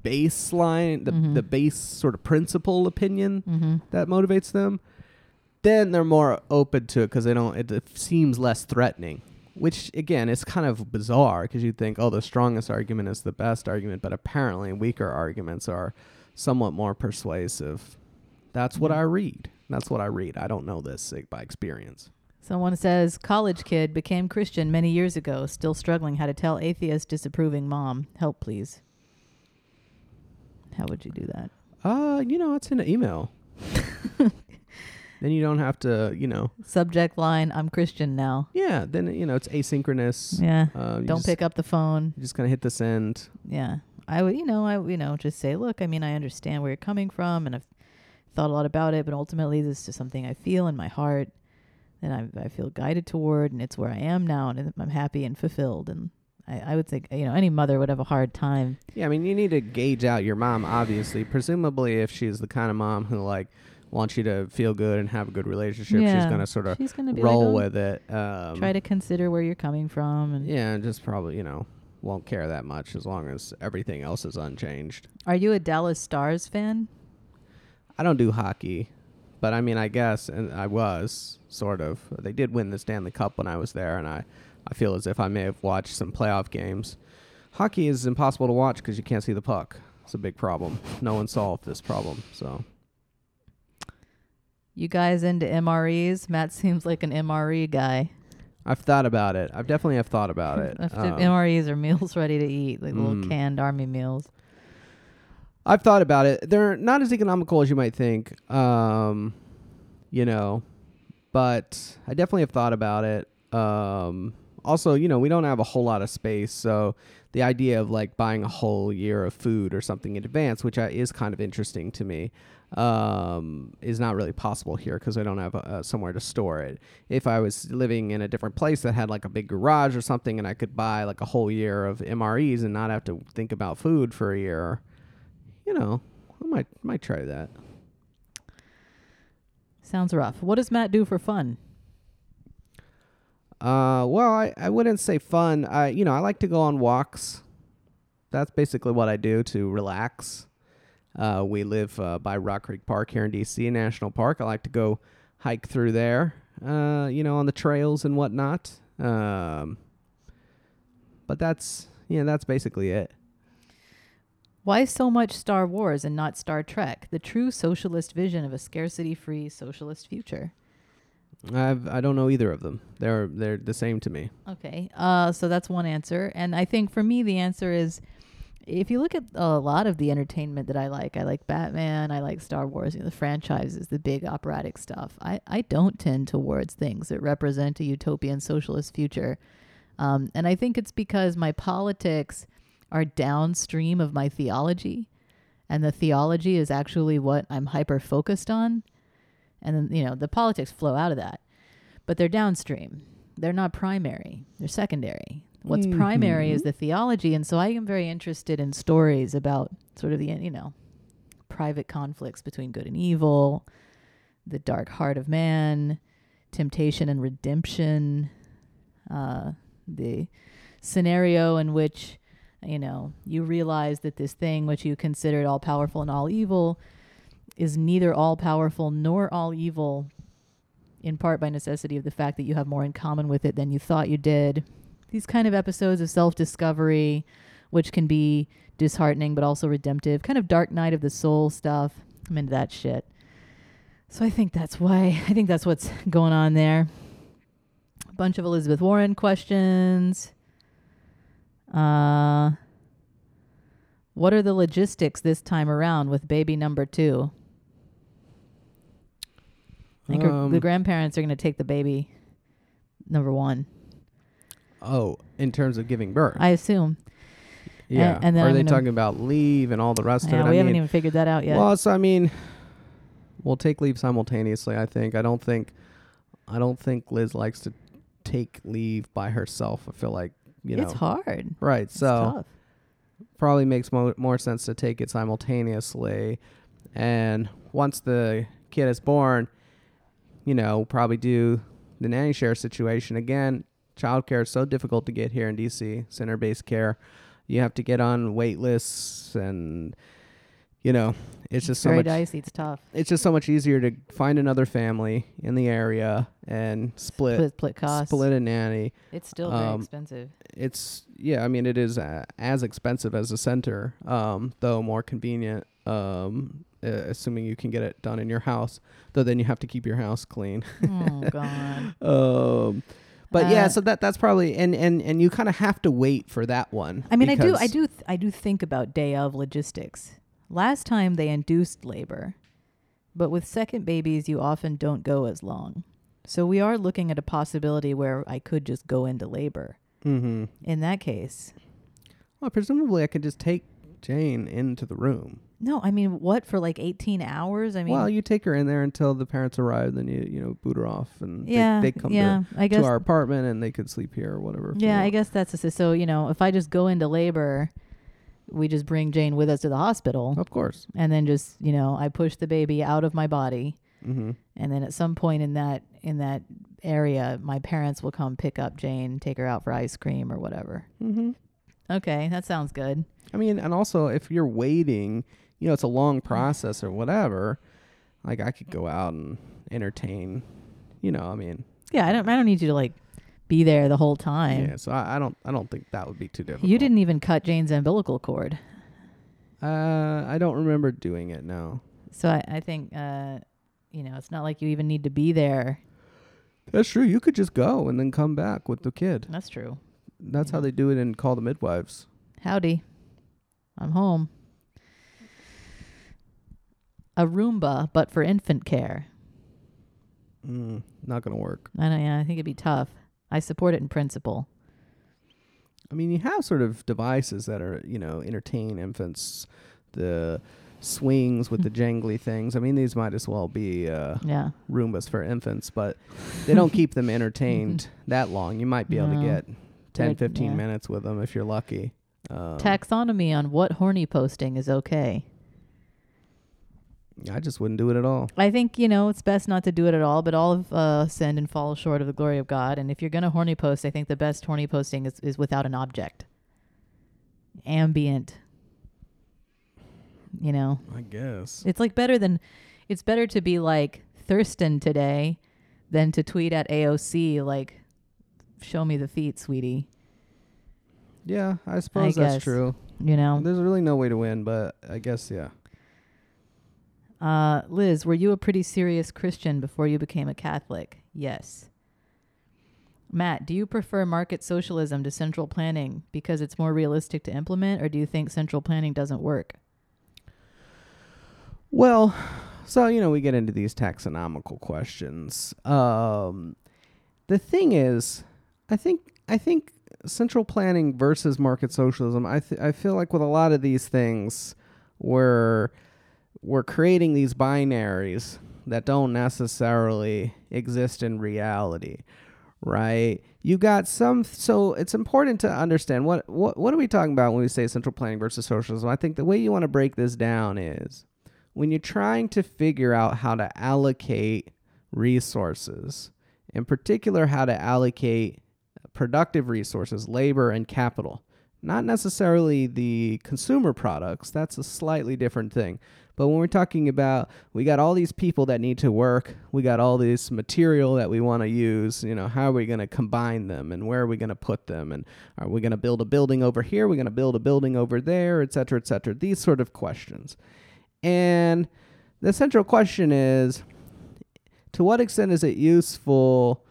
baseline, the Mhm. the base sort of principle opinion mm-hmm. that motivates them. Then they're more open to it because they don't. It, it seems less threatening. Which again is kind of bizarre because you'd think, oh, the strongest argument is the best argument, but apparently weaker arguments are somewhat more persuasive. That's what I read. That's what I read. I don't know this by experience. Someone says, college kid became Christian many years ago, still struggling how to tell atheist disapproving mom. Help, please. How would you do that? Uh, you know, it's in an email. *laughs* then you don't have to, you know, Subject line, I'm Christian now. yeah. Then you know it's asynchronous. Yeah. Uh, Don't just, pick up the phone. You just kind of hit the send. Yeah. I would, you know, I, you know, just say, look, I mean, I understand where you're coming from and I've thought a lot about it, but ultimately this is just something I feel in my heart and I, I feel guided toward and it's where I am now and I'm happy and fulfilled. And I, I would think, you know, any mother would have a hard time. Yeah, I mean, you need to gauge out your mom, obviously. Presumably, if she's the kind of mom who like wants you to feel good and have a good relationship, she's gonna sort of She's be roll like, oh, with it. Um, try to consider where you're coming from. And yeah, and just probably you know won't care that much as long as everything else is unchanged. are you a Dallas Stars fan? I don't do hockey, but I mean, I guess, and I was sort of. They did win the Stanley Cup when I was there, and I, I feel as if I may have watched some playoff games. Hockey is impossible to watch because you can't see the puck. It's a big problem. No one solved this problem, so. You guys into MREs? Matt seems like an MRE guy. I've thought about it. I've definitely have thought about *laughs* it. Um, MREs are meals *laughs* ready to eat, like little Mm. canned army meals. I've thought about it. They're not as economical as you might think. Um, you know, but I definitely have thought about it. Um, also, you know, we don't have a whole lot of space, so the idea of like buying a whole year of food or something in advance, which uh, is kind of interesting to me, um, is not really possible here because I don't have uh, somewhere to store it. If I was living in a different place that had like a big garage or something, and I could buy like a whole year of MREs and not have to think about food for a year, you know, I might might try that. Sounds rough. What does Matt do for fun? Uh, well, I, I wouldn't say fun. I you know I like to go on walks. That's basically what I do to relax. Uh, we live uh, by Rock Creek Park here in DC National Park. I like to go hike through there. Uh, you know, on the trails and whatnot. Um, but that's yeah, that's basically it. Why so much Star Wars and not Star Trek? The true socialist vision of a scarcity-free socialist future. I've I don't know either of them. They're they're the same to me. Okay. Uh, so that's one answer. And I think for me, the answer is if you look at a lot of the entertainment that I like, I like Batman, I like Star Wars, you know, the franchises, the big operatic stuff. I, I don't tend towards things that represent a utopian socialist future. Um, and I think it's because my politics are downstream of my theology. And the theology is actually what I'm hyper focused on. And then, you know, the politics flow out of that. But they're downstream. They're not primary. They're secondary. What's primary is Mhm. the theology. And so I am very interested in stories about sort of the, you know, private conflicts between good and evil, the dark heart of man, temptation and redemption, uh, the scenario in which, you know, you realize that this thing which you considered all powerful and all evil is neither all powerful nor all evil, in part by necessity of the fact that you have more in common with it than you thought you did. These kind of episodes of self discovery, which can be disheartening but also redemptive, kind of dark night of the soul stuff. I'm into that shit. So I think that's why, *laughs* I think that's what's *laughs* going on there. A bunch of Elizabeth Warren questions. Uh, what are the logistics this time around with baby number two? I think her- Um, the grandparents are going to take the baby number one. Oh, in terms of giving birth. I assume. yeah. and then Are I'm they talking about leave and all the rest Yeah, of it? we I haven't mean, even figured that out yet. Well, so I mean, we'll take leave simultaneously. I think. I don't think. I don't think Liz likes to take leave by herself. I feel like you know. it's hard. Right. It's So tough. probably makes mo- more sense to take it simultaneously, and once the kid is born, you know, probably do the nanny share situation again. Childcare is so difficult to get here in DC, center based care. You have to get on wait lists and you know, it's just so very much dicey. It's tough. it's just so much easier to find another family in the area and split Split, split costs. split a nanny. It's still very Um, expensive. It's yeah, I mean it is uh, as expensive as a center, um, though more convenient. Um, uh, assuming you can get it done in your house, though then you have to keep your house clean. oh *laughs* God. um, but yeah, Uh, so that that's probably and and and you kind of have to wait for that one. I mean, I do, I do, th- I do think about day of logistics. Last time they induced labor, but with second babies, you often don't go as long. So we are looking at a possibility where I could just go into labor. Mhm. In that case, Well, presumably I could just take Jane into the room. No, I mean, what for like 18 hours? I mean, well, you take her in there until the parents arrive, then you you know boot her off, and they- yeah, they, come yeah, I to, guess to our apartment, and they could sleep here or whatever. Yeah, I guess that's a, so. You know, if I just go into labor, we just bring Jane with us to the hospital, Of course. and then just you know, I push the baby out of my body, Mm-hmm. and then at some point in that in that area, my parents will come pick up Jane, take her out for ice cream or whatever. Mm-hmm. Okay, that sounds good. I mean, and also if you're waiting, you know, it's a long process or whatever. Like I could go out and entertain. You know, I mean, Yeah, I don't. I don't need you to like be there the whole time. yeah. So I, I don't, I don't think that would be too difficult. You didn't even cut Jane's umbilical cord, Uh, I don't remember doing it. No. so I, I think uh, you know it's not like you even need to be there. That's true. You could just go and then come back with the kid. That's true. That's how they do it in Call the Midwives. Howdy. I'm home. A Roomba, but for infant care. Mm, not gonna work. I know, yeah, I think it'd be tough. I support it in principle. I mean, you have sort of devices that are, you know, entertain infants, the swings with the *laughs* jangly things. I mean, these might as well be uh, Yeah. Roombas for infants, but they don't keep them *laughs* entertained *laughs* that long. You might be able to get 10, Good, 15 yeah. minutes with them if you're lucky. Um, Taxonomy on what horny posting is okay. I just wouldn't do it at all. I think, you know, it's best not to do it at all, but all of uh, sin and fall short of the glory of God. And if you're going to horny post, I think the best horny posting is, is without an object. Ambient. You know, I guess. it's like better than, it's better to be like Thurston today than to tweet at AOC like, show me the feet, sweetie. Yeah, I suppose guess. that's true. You know? There's really no way to win, but I guess yeah. Uh, Liz, were you a pretty serious Christian before you became a Catholic? Yes. Matt, do you prefer market socialism to central planning because it's more realistic to implement, or do you think central planning doesn't work? Well, so you know, we get into these taxonomical questions. Um, the thing is, I think I think central planning versus market socialism. I th- I feel like with a lot of these things, we're we're creating these binaries that don't necessarily exist in reality, right? You got some so it's important to understand what what what are we talking about when we say central planning versus socialism? I think the way you want to break this down is when you're trying to figure out how to allocate resources, in particular, how to allocate productive resources, labor, and capital, not necessarily the consumer products, that's a slightly different thing. But when we're talking about we got all these people that need to work, we got all this material that we want to use, you know, how are we going to combine them and where are we going to put them and are we going to build a building over here, we're going to build a building over there, et cetera, et cetera. These sort of questions. And the central question is to what extent is it useful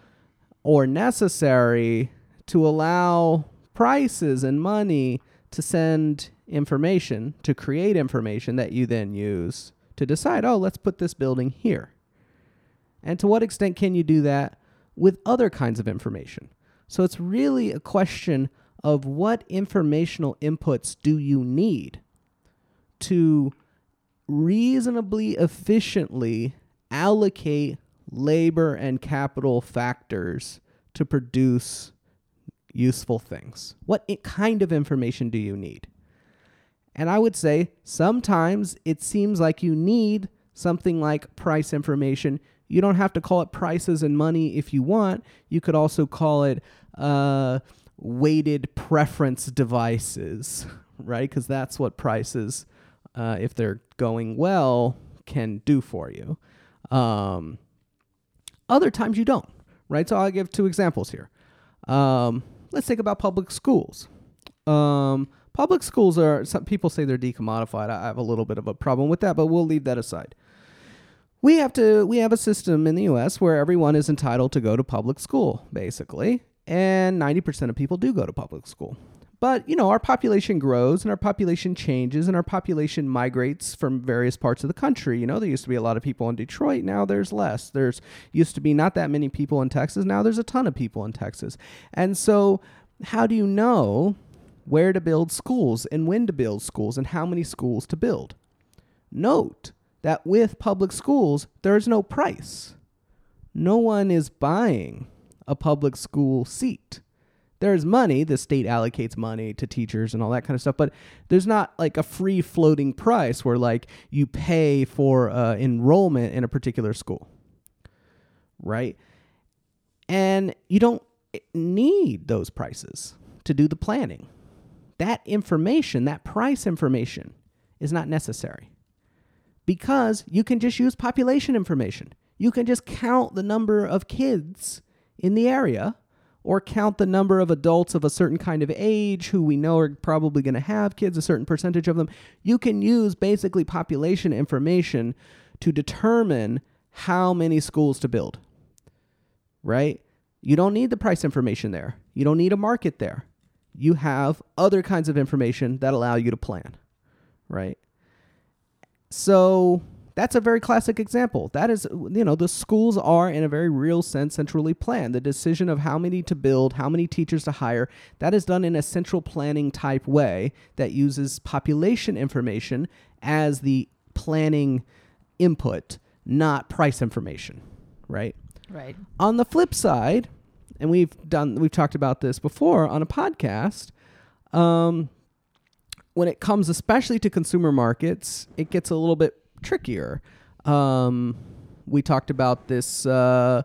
or necessary to allow prices and money to send information, to create information that you then use to decide, oh, let's put this building here? And to what extent can you do that with other kinds of information? So it's really a question of what informational inputs do you need to reasonably efficiently allocate labor and capital factors to produce useful things. What kind of information do you need? And I would say sometimes it seems like you need something like price information. You don't have to call it prices and money if you want. You could also call it uh, weighted preference devices, *laughs* right? Because that's what prices, uh, if they're going well, can do for you. Um, other times you don't, right? So I'll give two examples here. Um, let's think about public schools. Um, public schools are, some people say they're decommodified. I have a little bit of a problem with that, but we'll leave that aside. We have to, we have a system in the US where everyone is entitled to go to public school, basically, and 90% of people do go to public school. But, you know, our population grows and our population changes and our population migrates from various parts of the country. You know, there used to be a lot of people in Detroit, now there's less. There's used to be not that many people in Texas, now there's a ton of people in Texas. And so, how do you know where to build schools and when to build schools and how many schools to build? Note that with public schools, there's no price. No one is buying a public school seat there's money the state allocates money to teachers and all that kind of stuff but there's not like a free floating price where like you pay for uh, enrollment in a particular school right and you don't need those prices to do the planning that information that price information is not necessary because you can just use population information you can just count the number of kids in the area or count the number of adults of a certain kind of age who we know are probably going to have kids, a certain percentage of them. You can use basically population information to determine how many schools to build, right? You don't need the price information there. You don't need a market there. You have other kinds of information that allow you to plan, right? So That's a very classic example. That is, you know, the schools are, in a very real sense, centrally planned. The decision of how many to build, how many teachers to hire, that is done in a central planning type way that uses population information as the planning input, not price information, right? Right. On the flip side, and we've done we've talked about this before on a podcast, um, when it comes especially to consumer markets, it gets a little bit trickier. Um, we talked about this uh,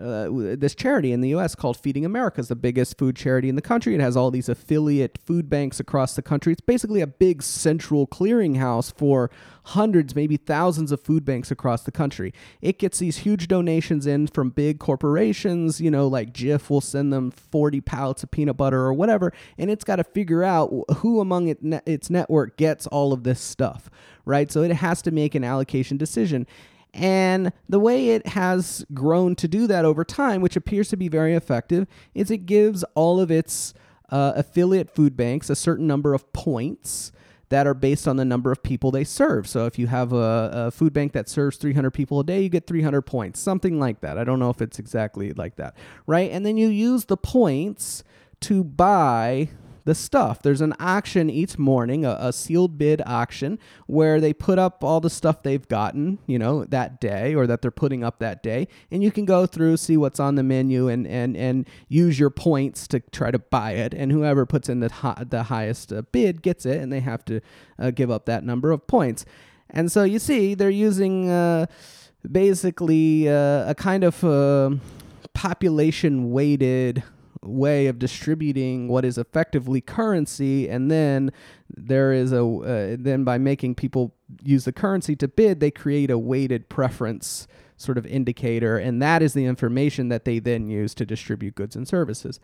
uh, this charity in the U.S. called Feeding America. is the biggest food charity in the country. It has all these affiliate food banks across the country. It's basically a big central clearinghouse for hundreds, maybe thousands of food banks across the country. It gets these huge donations in from big corporations. You know, like Jif will send them 40 pallets of peanut butter or whatever, and it's got to figure out who among it ne- its network gets all of this stuff, right? So it has to make an allocation decision. And the way it has grown to do that over time, which appears to be very effective, is it gives all of its uh, affiliate food banks a certain number of points that are based on the number of people they serve. So if you have a, a food bank that serves 300 people a day, you get 300 points, something like that. I don't know if it's exactly like that, right? And then you use the points to buy the stuff. There's an auction each morning, a, a sealed bid auction, where they put up all the stuff they've gotten, you know, that day or that they're putting up that day. And you can go through, see what's on the menu, and, and, and use your points to try to buy it. And whoever puts in the, the highest uh, bid gets it, and they have to uh, give up that number of points. And so you see, they're using uh, basically uh, a kind of uh, population weighted way of distributing what is effectively currency and then there is a uh, then by making people use the currency to bid they create a weighted preference sort of indicator and that is the information that they then use to distribute goods and services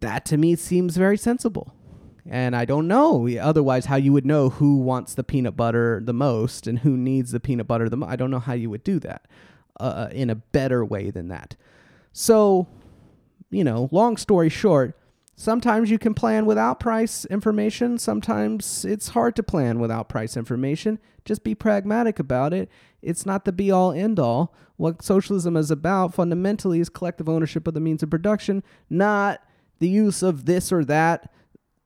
that to me seems very sensible and I don't know otherwise how you would know who wants the peanut butter the most and who needs the peanut butter the most. I don't know how you would do that uh, in a better way than that. So, you know, long story short, sometimes you can plan without price information. Sometimes it's hard to plan without price information. Just be pragmatic about it. It's not the be all end all. What socialism is about fundamentally is collective ownership of the means of production, not the use of this or that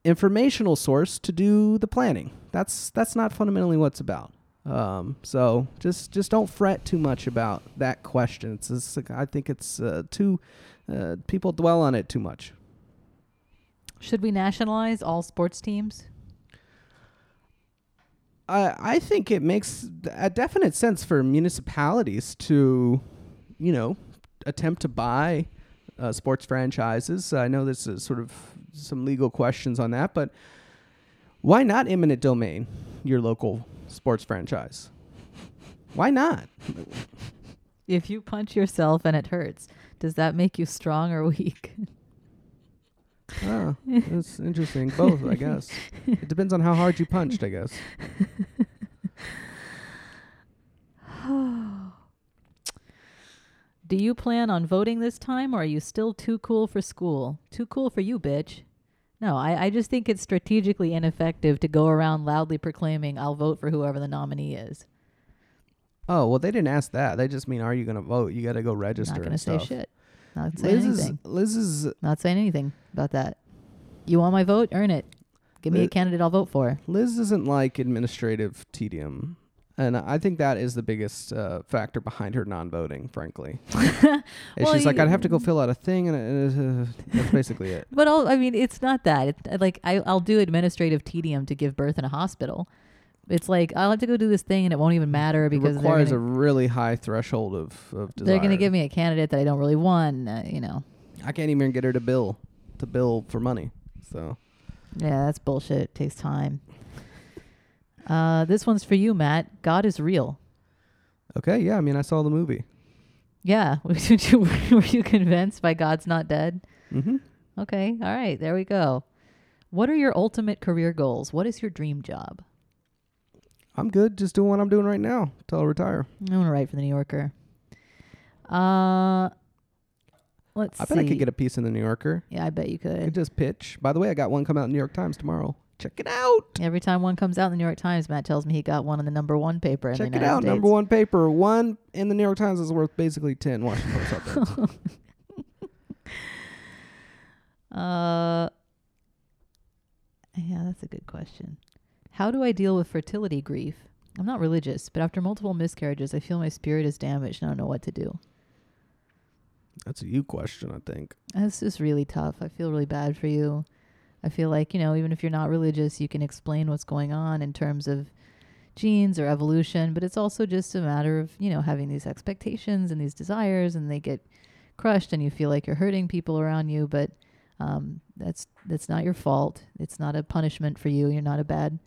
informational source to do the planning. That's that's not fundamentally what it's about. Um, so just just don't fret too much about that question. It's, it's I think it's uh, too uh, people dwell on it too much. Should we nationalize all sports teams? I I think it makes a definite sense for municipalities to, you know, attempt to buy uh, sports franchises. I know there's sort of some legal questions on that, but why not eminent domain your local sports franchise? Why not? *laughs* If you punch yourself and it hurts, does that make you strong or weak? Oh, *laughs* that's interesting. Both, I guess. It depends on how hard you punched, I guess. *sighs* Do you plan on voting this time or are you still too cool for school? Too cool for you, bitch. No, I, I just think it's strategically ineffective to go around loudly proclaiming, I'll vote for whoever the nominee is. Oh well, they didn't ask that. They just mean, are you going to vote? You got to go register. Not going to say stuff. shit. Not saying Liz is anything. Liz is Not saying anything about that. You want my vote? Earn it. Give me a candidate I'll vote for. Liz isn't like administrative tedium. And I think that is the biggest uh, factor behind her non-voting, frankly. *laughs* Well, she's like, I'd have to go fill out a thing, and uh, that's basically it. *laughs* But all, I mean, it's not that. Like I, I'll do administrative tedium to give birth in a hospital. It's like I'll have to go do this thing and it won't even matter because they're requires gonna, a really high threshold of, of desire. they're going to give me a candidate that I don't really want. Uh, you know, I can't even get her to bill, to bill for money. So yeah, that's bullshit. It takes time. Uh, this one's for you, Matt. God is real. okay, yeah. I mean, I saw the movie. Yeah, *laughs* were you convinced by God's not dead? Mm-hmm. Okay, all right, there we go. What are your ultimate career goals? What is your dream job? I'm good, just doing what I'm doing right now till I retire. I want to write for the New Yorker. Uh, let's I bet I could get a piece in the New Yorker. yeah, I bet you I could could. just pitch. By the way, I got one come out in New York Times tomorrow. Check it out. Every time one comes out in the New York Times, Matt tells me he got one in the number one paper in Check the it United out. States. Number one paper. One in the New York Times is worth basically 10 Washington Post. *laughs* Uh, yeah, that's a good question. How do I deal with fertility grief? I'm not religious, but after multiple miscarriages, I feel my spirit is damaged and I don't know what to do. That's a you question, I think. This is really tough. I feel really bad for you. I feel like, you know, even if you're not religious, you can explain what's going on in terms of genes or evolution, but it's also just a matter of, you know, having these expectations and these desires and they get crushed and you feel like you're hurting people around you, but um, that's that's not your fault. It's not a punishment for you. You're not a bad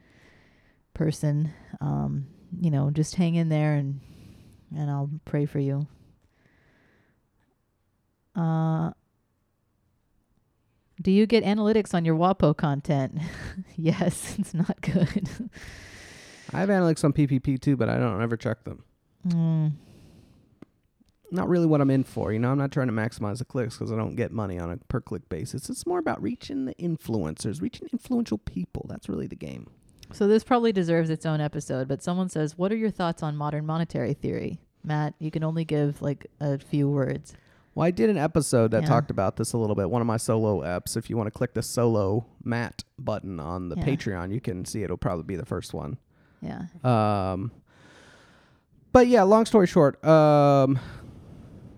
person. Um, you know, just hang in there and and I'll pray for you. Uh do you get analytics on your WAPO content? *laughs* yes, *laughs* it's not good. I have analytics on PPP too, but I don't ever check them. mm, Not really what I'm in for. You know, I'm not trying to maximize the clicks because I don't get money on a per click basis. It's more about reaching the influencers, reaching influential people. That's really the game. So this probably deserves its own episode, but someone says, "What are your thoughts on modern monetary theory?" Matt, you can only give like a few words. Well, I did an episode that Yeah. talked about this a little bit. One of my solo eps. If you want to click the solo Matt button on the Yeah. Patreon, you can see it'll probably be the first one. Yeah. Um, but yeah, long story short, um,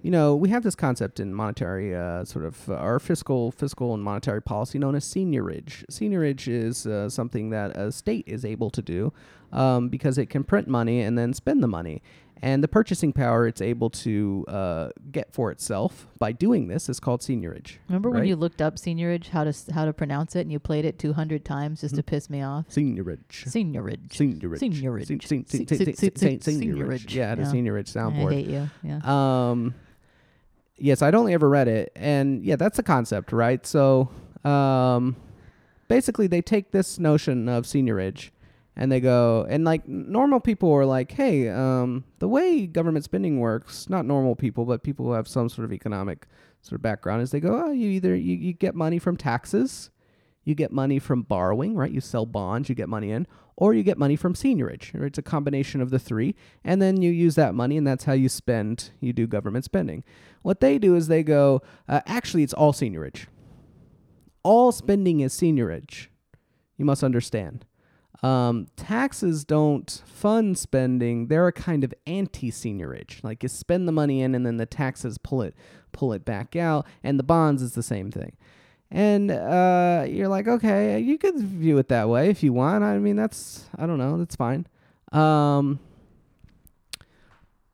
you know, we have this concept in monetary, uh, sort of uh, our fiscal, fiscal and monetary policy known as seigniorage. Seigniorage is uh, something that a state is able to do um, because it can print money and then spend the money. And the purchasing power it's able to uh, get for itself by doing this is called seigniorage. Remember when you looked up seigniorage, how to s- how to pronounce it, and you played it 200 times just to Mhm. piss me off? Seigniorage. Seigniorage. Seigniorage. Seigniorage. Sen- sen- Se- sen- se- sen- se- sen- se- Seigniorage. seigniorage. Yeah, it had a Yeah. seigniorage I hate you. Yeah. Um, yes, I'd only ever read it, and yeah, that's the concept, right? So, um, basically, they take this notion of seigniorage, and they go, and like normal people are like, hey, um, the way government spending works, not normal people, but people who have some sort of economic sort of background, is they go, oh, you either you, you get money from taxes, you get money from borrowing, right? You sell bonds, you get money in, or you get money from seigniorage. It's a combination of the three, and then you use that money, and that's how you spend. You do government spending. What they do is they go, uh, actually, it's all seigniorage. All spending is seigniorage. You must understand. Um, taxes don't fund spending; they're a kind of anti-seigniorage. Like you spend the money in, and then the taxes pull it pull it back out, and the bonds is the same thing. And uh, you're like, okay, you could view it that way if you want. I mean, that's I don't know, that's fine. Um,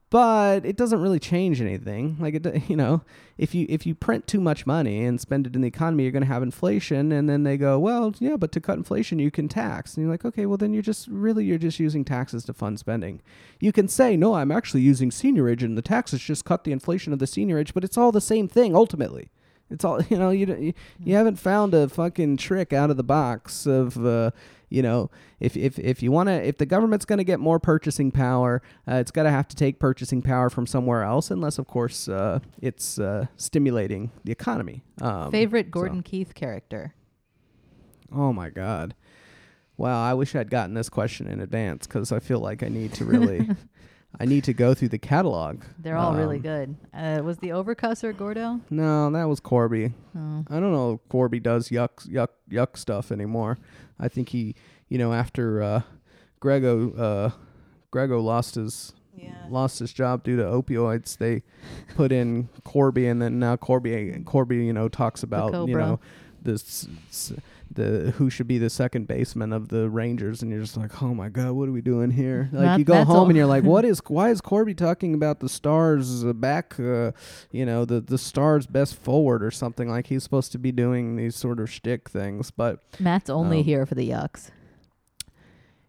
but it doesn't really change anything. Like it, *laughs* you know, if you if you print too much money and spend it in the economy, you're going to have inflation. And then they go, well, yeah, but to cut inflation, you can tax. And you're like, okay, well then you're just really you're just using taxes to fund spending. You can say, no, I'm actually using seigniorage, and the taxes just cut the inflation of the seigniorage, but it's all the same thing ultimately. It's all *laughs* you know. You you, you haven't found a fucking trick out of the box of uh, you know if if if you want to if the government's going to get more purchasing power, uh, it's got to have to take purchasing power from somewhere else, unless of course uh, it's uh, stimulating the economy. Um, Favorite so- Gordon Keith character? Oh my god. Wow, I wish I'd gotten this question in advance because I feel like I need to really, *laughs* I need to go through the catalog. They're all really Um, good. Uh, was the overcusser Gordo? No, that was Corby. Oh. I don't know if Corby does yuck yuck yuck stuff anymore. I think he, you know, after uh, Greggo uh, Greggo lost his Yeah. lost his job due to opioids, they put in Corby, and then now Corby Corby, you know, talks about you Cobra. know this s- the who should be the second baseman of the Rangers, and you're just like, oh my god, what are we doing here? Like That- you go home all- and you're like, what *laughs* is why is Corby talking about the Stars back, uh, you know, the the Stars best forward or something like he's supposed to be doing these sort of shtick things, but Matt's only Um, here for the yucks.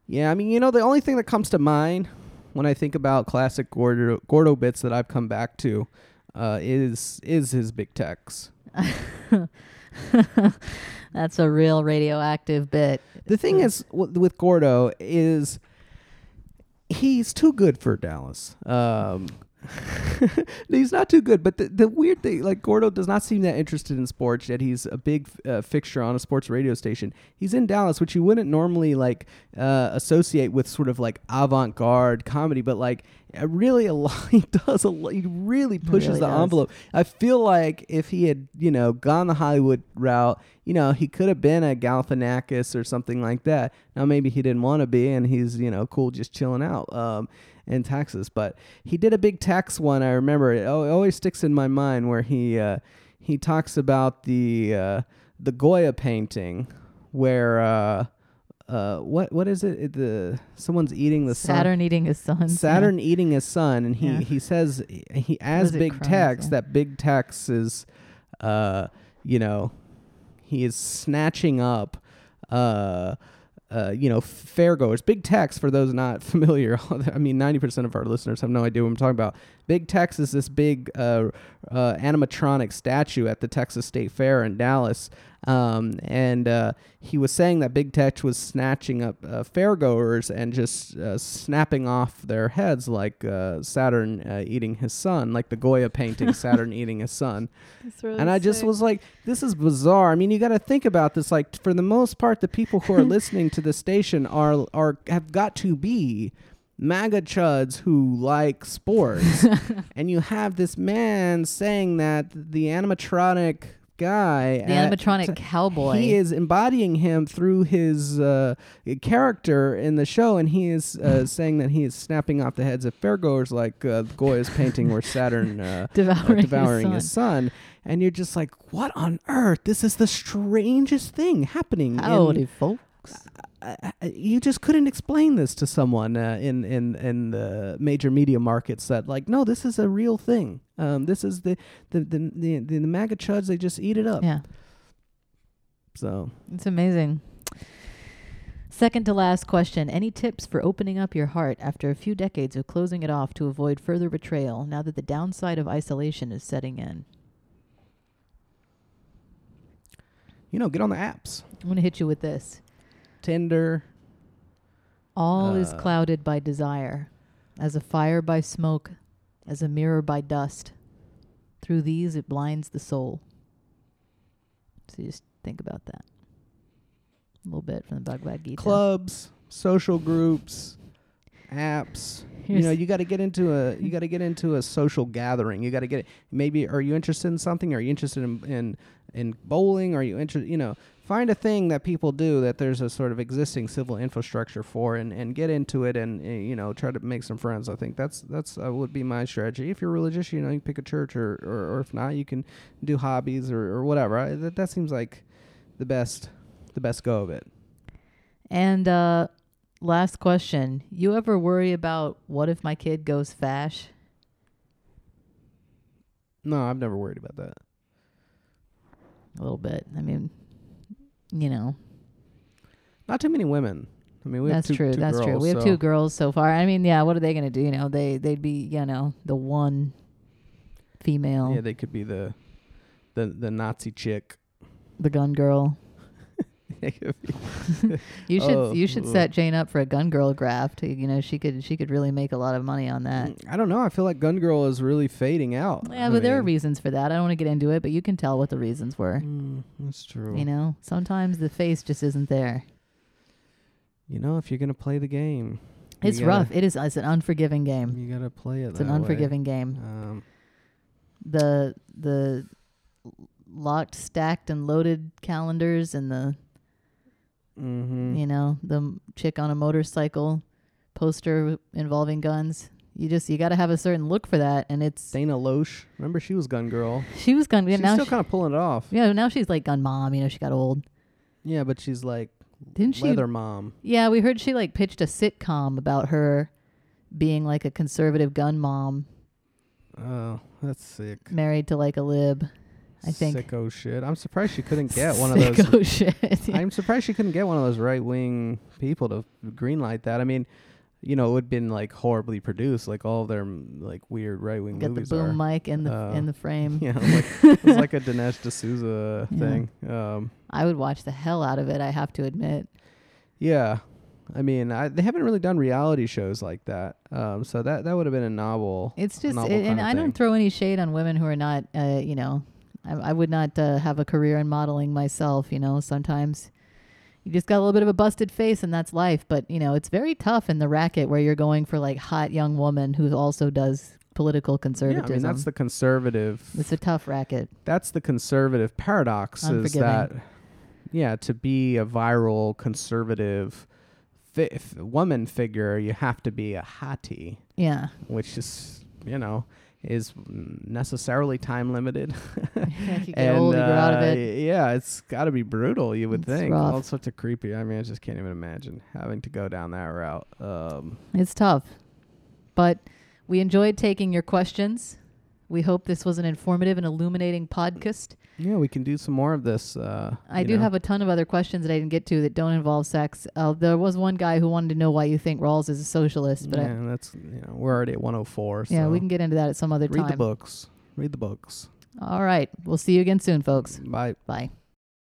yeah, I mean, you know, the only thing that comes to mind when I think about classic Gordo, Gordo bits that I've come back to uh, is is his Big Tex. *laughs* That's a real radioactive bit. The thing is with Gordo is he's too good for Dallas. Um, *laughs* he's not too good. But the, the weird thing, like Gordo does not seem that interested in sports. Yet he's a big uh, fixture on a sports radio station. He's in Dallas, which you wouldn't normally like uh, associate with sort of like avant-garde comedy, but like really a *laughs* lot. He does a lot. He really pushes really the does. envelope. I feel like if he had, you know, gone the Hollywood route, you know, he could have been a Galifianakis or something like that. Now maybe he didn't want to be, and he's you know cool just chilling out um, in Texas. But he did a Big Tex one. I remember it. Always sticks in my mind where he uh, he talks about the uh, the Goya painting where. Uh, uh, what what is it? The someone's eating the sun- Saturn eating his son. Saturn eating his son, and he Yeah. he says he as Big Tex yeah. that Big Tex is, uh, you know, he is snatching up, uh. Uh, you know, fairgoers. Big Tex, for those not *laughs* familiar, *laughs* I mean, 90% of our listeners have no idea what I'm talking about. Big Tex is this big uh, uh, animatronic statue at the Texas State Fair in Dallas. Um, and uh, he was saying that Big Tex was snatching up uh, fairgoers and just uh, snapping off their heads like uh, Saturn uh, eating his son, like the Goya painting *laughs* Saturn eating his son. and I just was like, this is bizarre. I mean, you got to think about this. Like, for the most part, the people who are *laughs* listening to the station are are have got to be MAGA chuds who like sports, *laughs* and you have this man saying that the animatronic guy, the at- animatronic cowboy. he is embodying him through his uh, character in the show, and he is uh, *laughs* saying that he is snapping off the heads of fairgoers like uh, Goya's painting where Saturn uh, *laughs* uh, devouring, devouring his his son. son. And you're just like, what on earth? This is the strangest thing happening. in- Howdy, uh, uh, you just couldn't explain this to someone uh, in in in the major media markets that like no this is a real thing um this is the the the the, the, the MAGA chuds they just eat it up Yeah, so it's amazing. Second to last question. Any tips for opening up your heart after a few decades of closing it off to avoid further betrayal now that the downside of isolation is setting in? you know get on the apps I'm going to hit you with this. Tinder All is Uh, clouded by desire, as a fire by smoke, as a mirror by dust. Through these it blinds the soul. So you just think about that. A little bit from the Bhagavad Gita. clubs social groups apps you know you got to get into a you got to get into a social gathering you got to get maybe are you interested in something are you interested in in, in bowling are you interested you know find a thing that people do that there's a sort of existing civil infrastructure for and, and get into it and uh, you know try to make some friends i think that's that's uh, would be my strategy if you're religious you know you pick a church or or, or if not you can do hobbies or, or whatever I, that, that seems like the best the best go of it And uh, last question. You ever worry about what if my kid goes fash? no i've never worried about that A little bit. I mean, you know, Not too many women. I mean, we that's have two, true. two that's true. girls, We have so- two girls so far. I mean, yeah, what are they going to do? You know, they, they'd be, you know, the one female, Yeah, they could be the the the Nazi chick. the gun girl. They could be- You should Oh, you should set Jane up for a gun girl graft. You know, she could she could really make a lot of money on that. I don't know. I feel like Gun Girl is really fading out. Yeah, I but there are reasons for that. I don't want to get into it, but you can tell what the reasons were. Mm, that's true. You know, sometimes the face just isn't there. You know, if you're gonna play the game, It's rough. It is. It's an unforgiving game. You gotta play it. It's an that way. unforgiving game. Um, The the locked, stacked, and loaded calendars, and the mhm. you know the chick on a motorcycle poster involving guns. You just you got to have a certain look for that, and it's Dana Loesch. Remember, she was Gun Girl. she was gun. She's now still kind of pulling it off. yeah, now she's like gun mom. You know, she got old. Yeah, but she's like Didn't she? leather mom. Yeah, we heard she like pitched a sitcom about her being like a conservative gun mom Oh, that's sick. married to like a lib. I think. sicko shit. I'm surprised she couldn't get one of *laughs* those Sicko shit. *laughs* I'm surprised she couldn't get one of those right wing people to greenlight that. I mean, you know, it would have been like horribly produced, like all of their like weird right wing movies. Got the boom are. mic in the Uh, in the frame. *laughs* Yeah, like it was like a Dinesh D'Souza Yeah. thing. Um, I would watch the hell out of it. I have to admit. yeah, I mean, I, they haven't really done reality shows like that. Um, so that that would have been a novel. It's just, novel and I don't throw any shade on women who are not, uh, you know, I, I would not uh, have a career in modeling myself. You know, sometimes you just got a little bit of a busted face, and that's life. But you know, it's very tough in the racket where you're going for like hot young woman who also does political conservatism. Yeah. I mean that's the conservative. it's a tough racket. that's the conservative paradox is that yeah to be a viral conservative fi- woman figure you have to be a hottie Yeah. which is you know is necessarily time limited *laughs* you get old, you out of uh, it. yeah it's got to be brutal you would It's think rough. all sorts of creepy i mean i just can't even imagine having to go down that route um It's tough. But we enjoyed taking your questions. We hope this was an informative and illuminating podcast. Yeah we can do some more of this uh I do know. have a ton of other questions that I didn't get to that don't involve sex. Uh, there was one guy who wanted to know why you think Rawls is a socialist, but yeah, I, that's you know we're already at 104 yeah, so we can get into that at some other read time. Read the books read the books All right. We'll see you again soon, folks. bye Bye.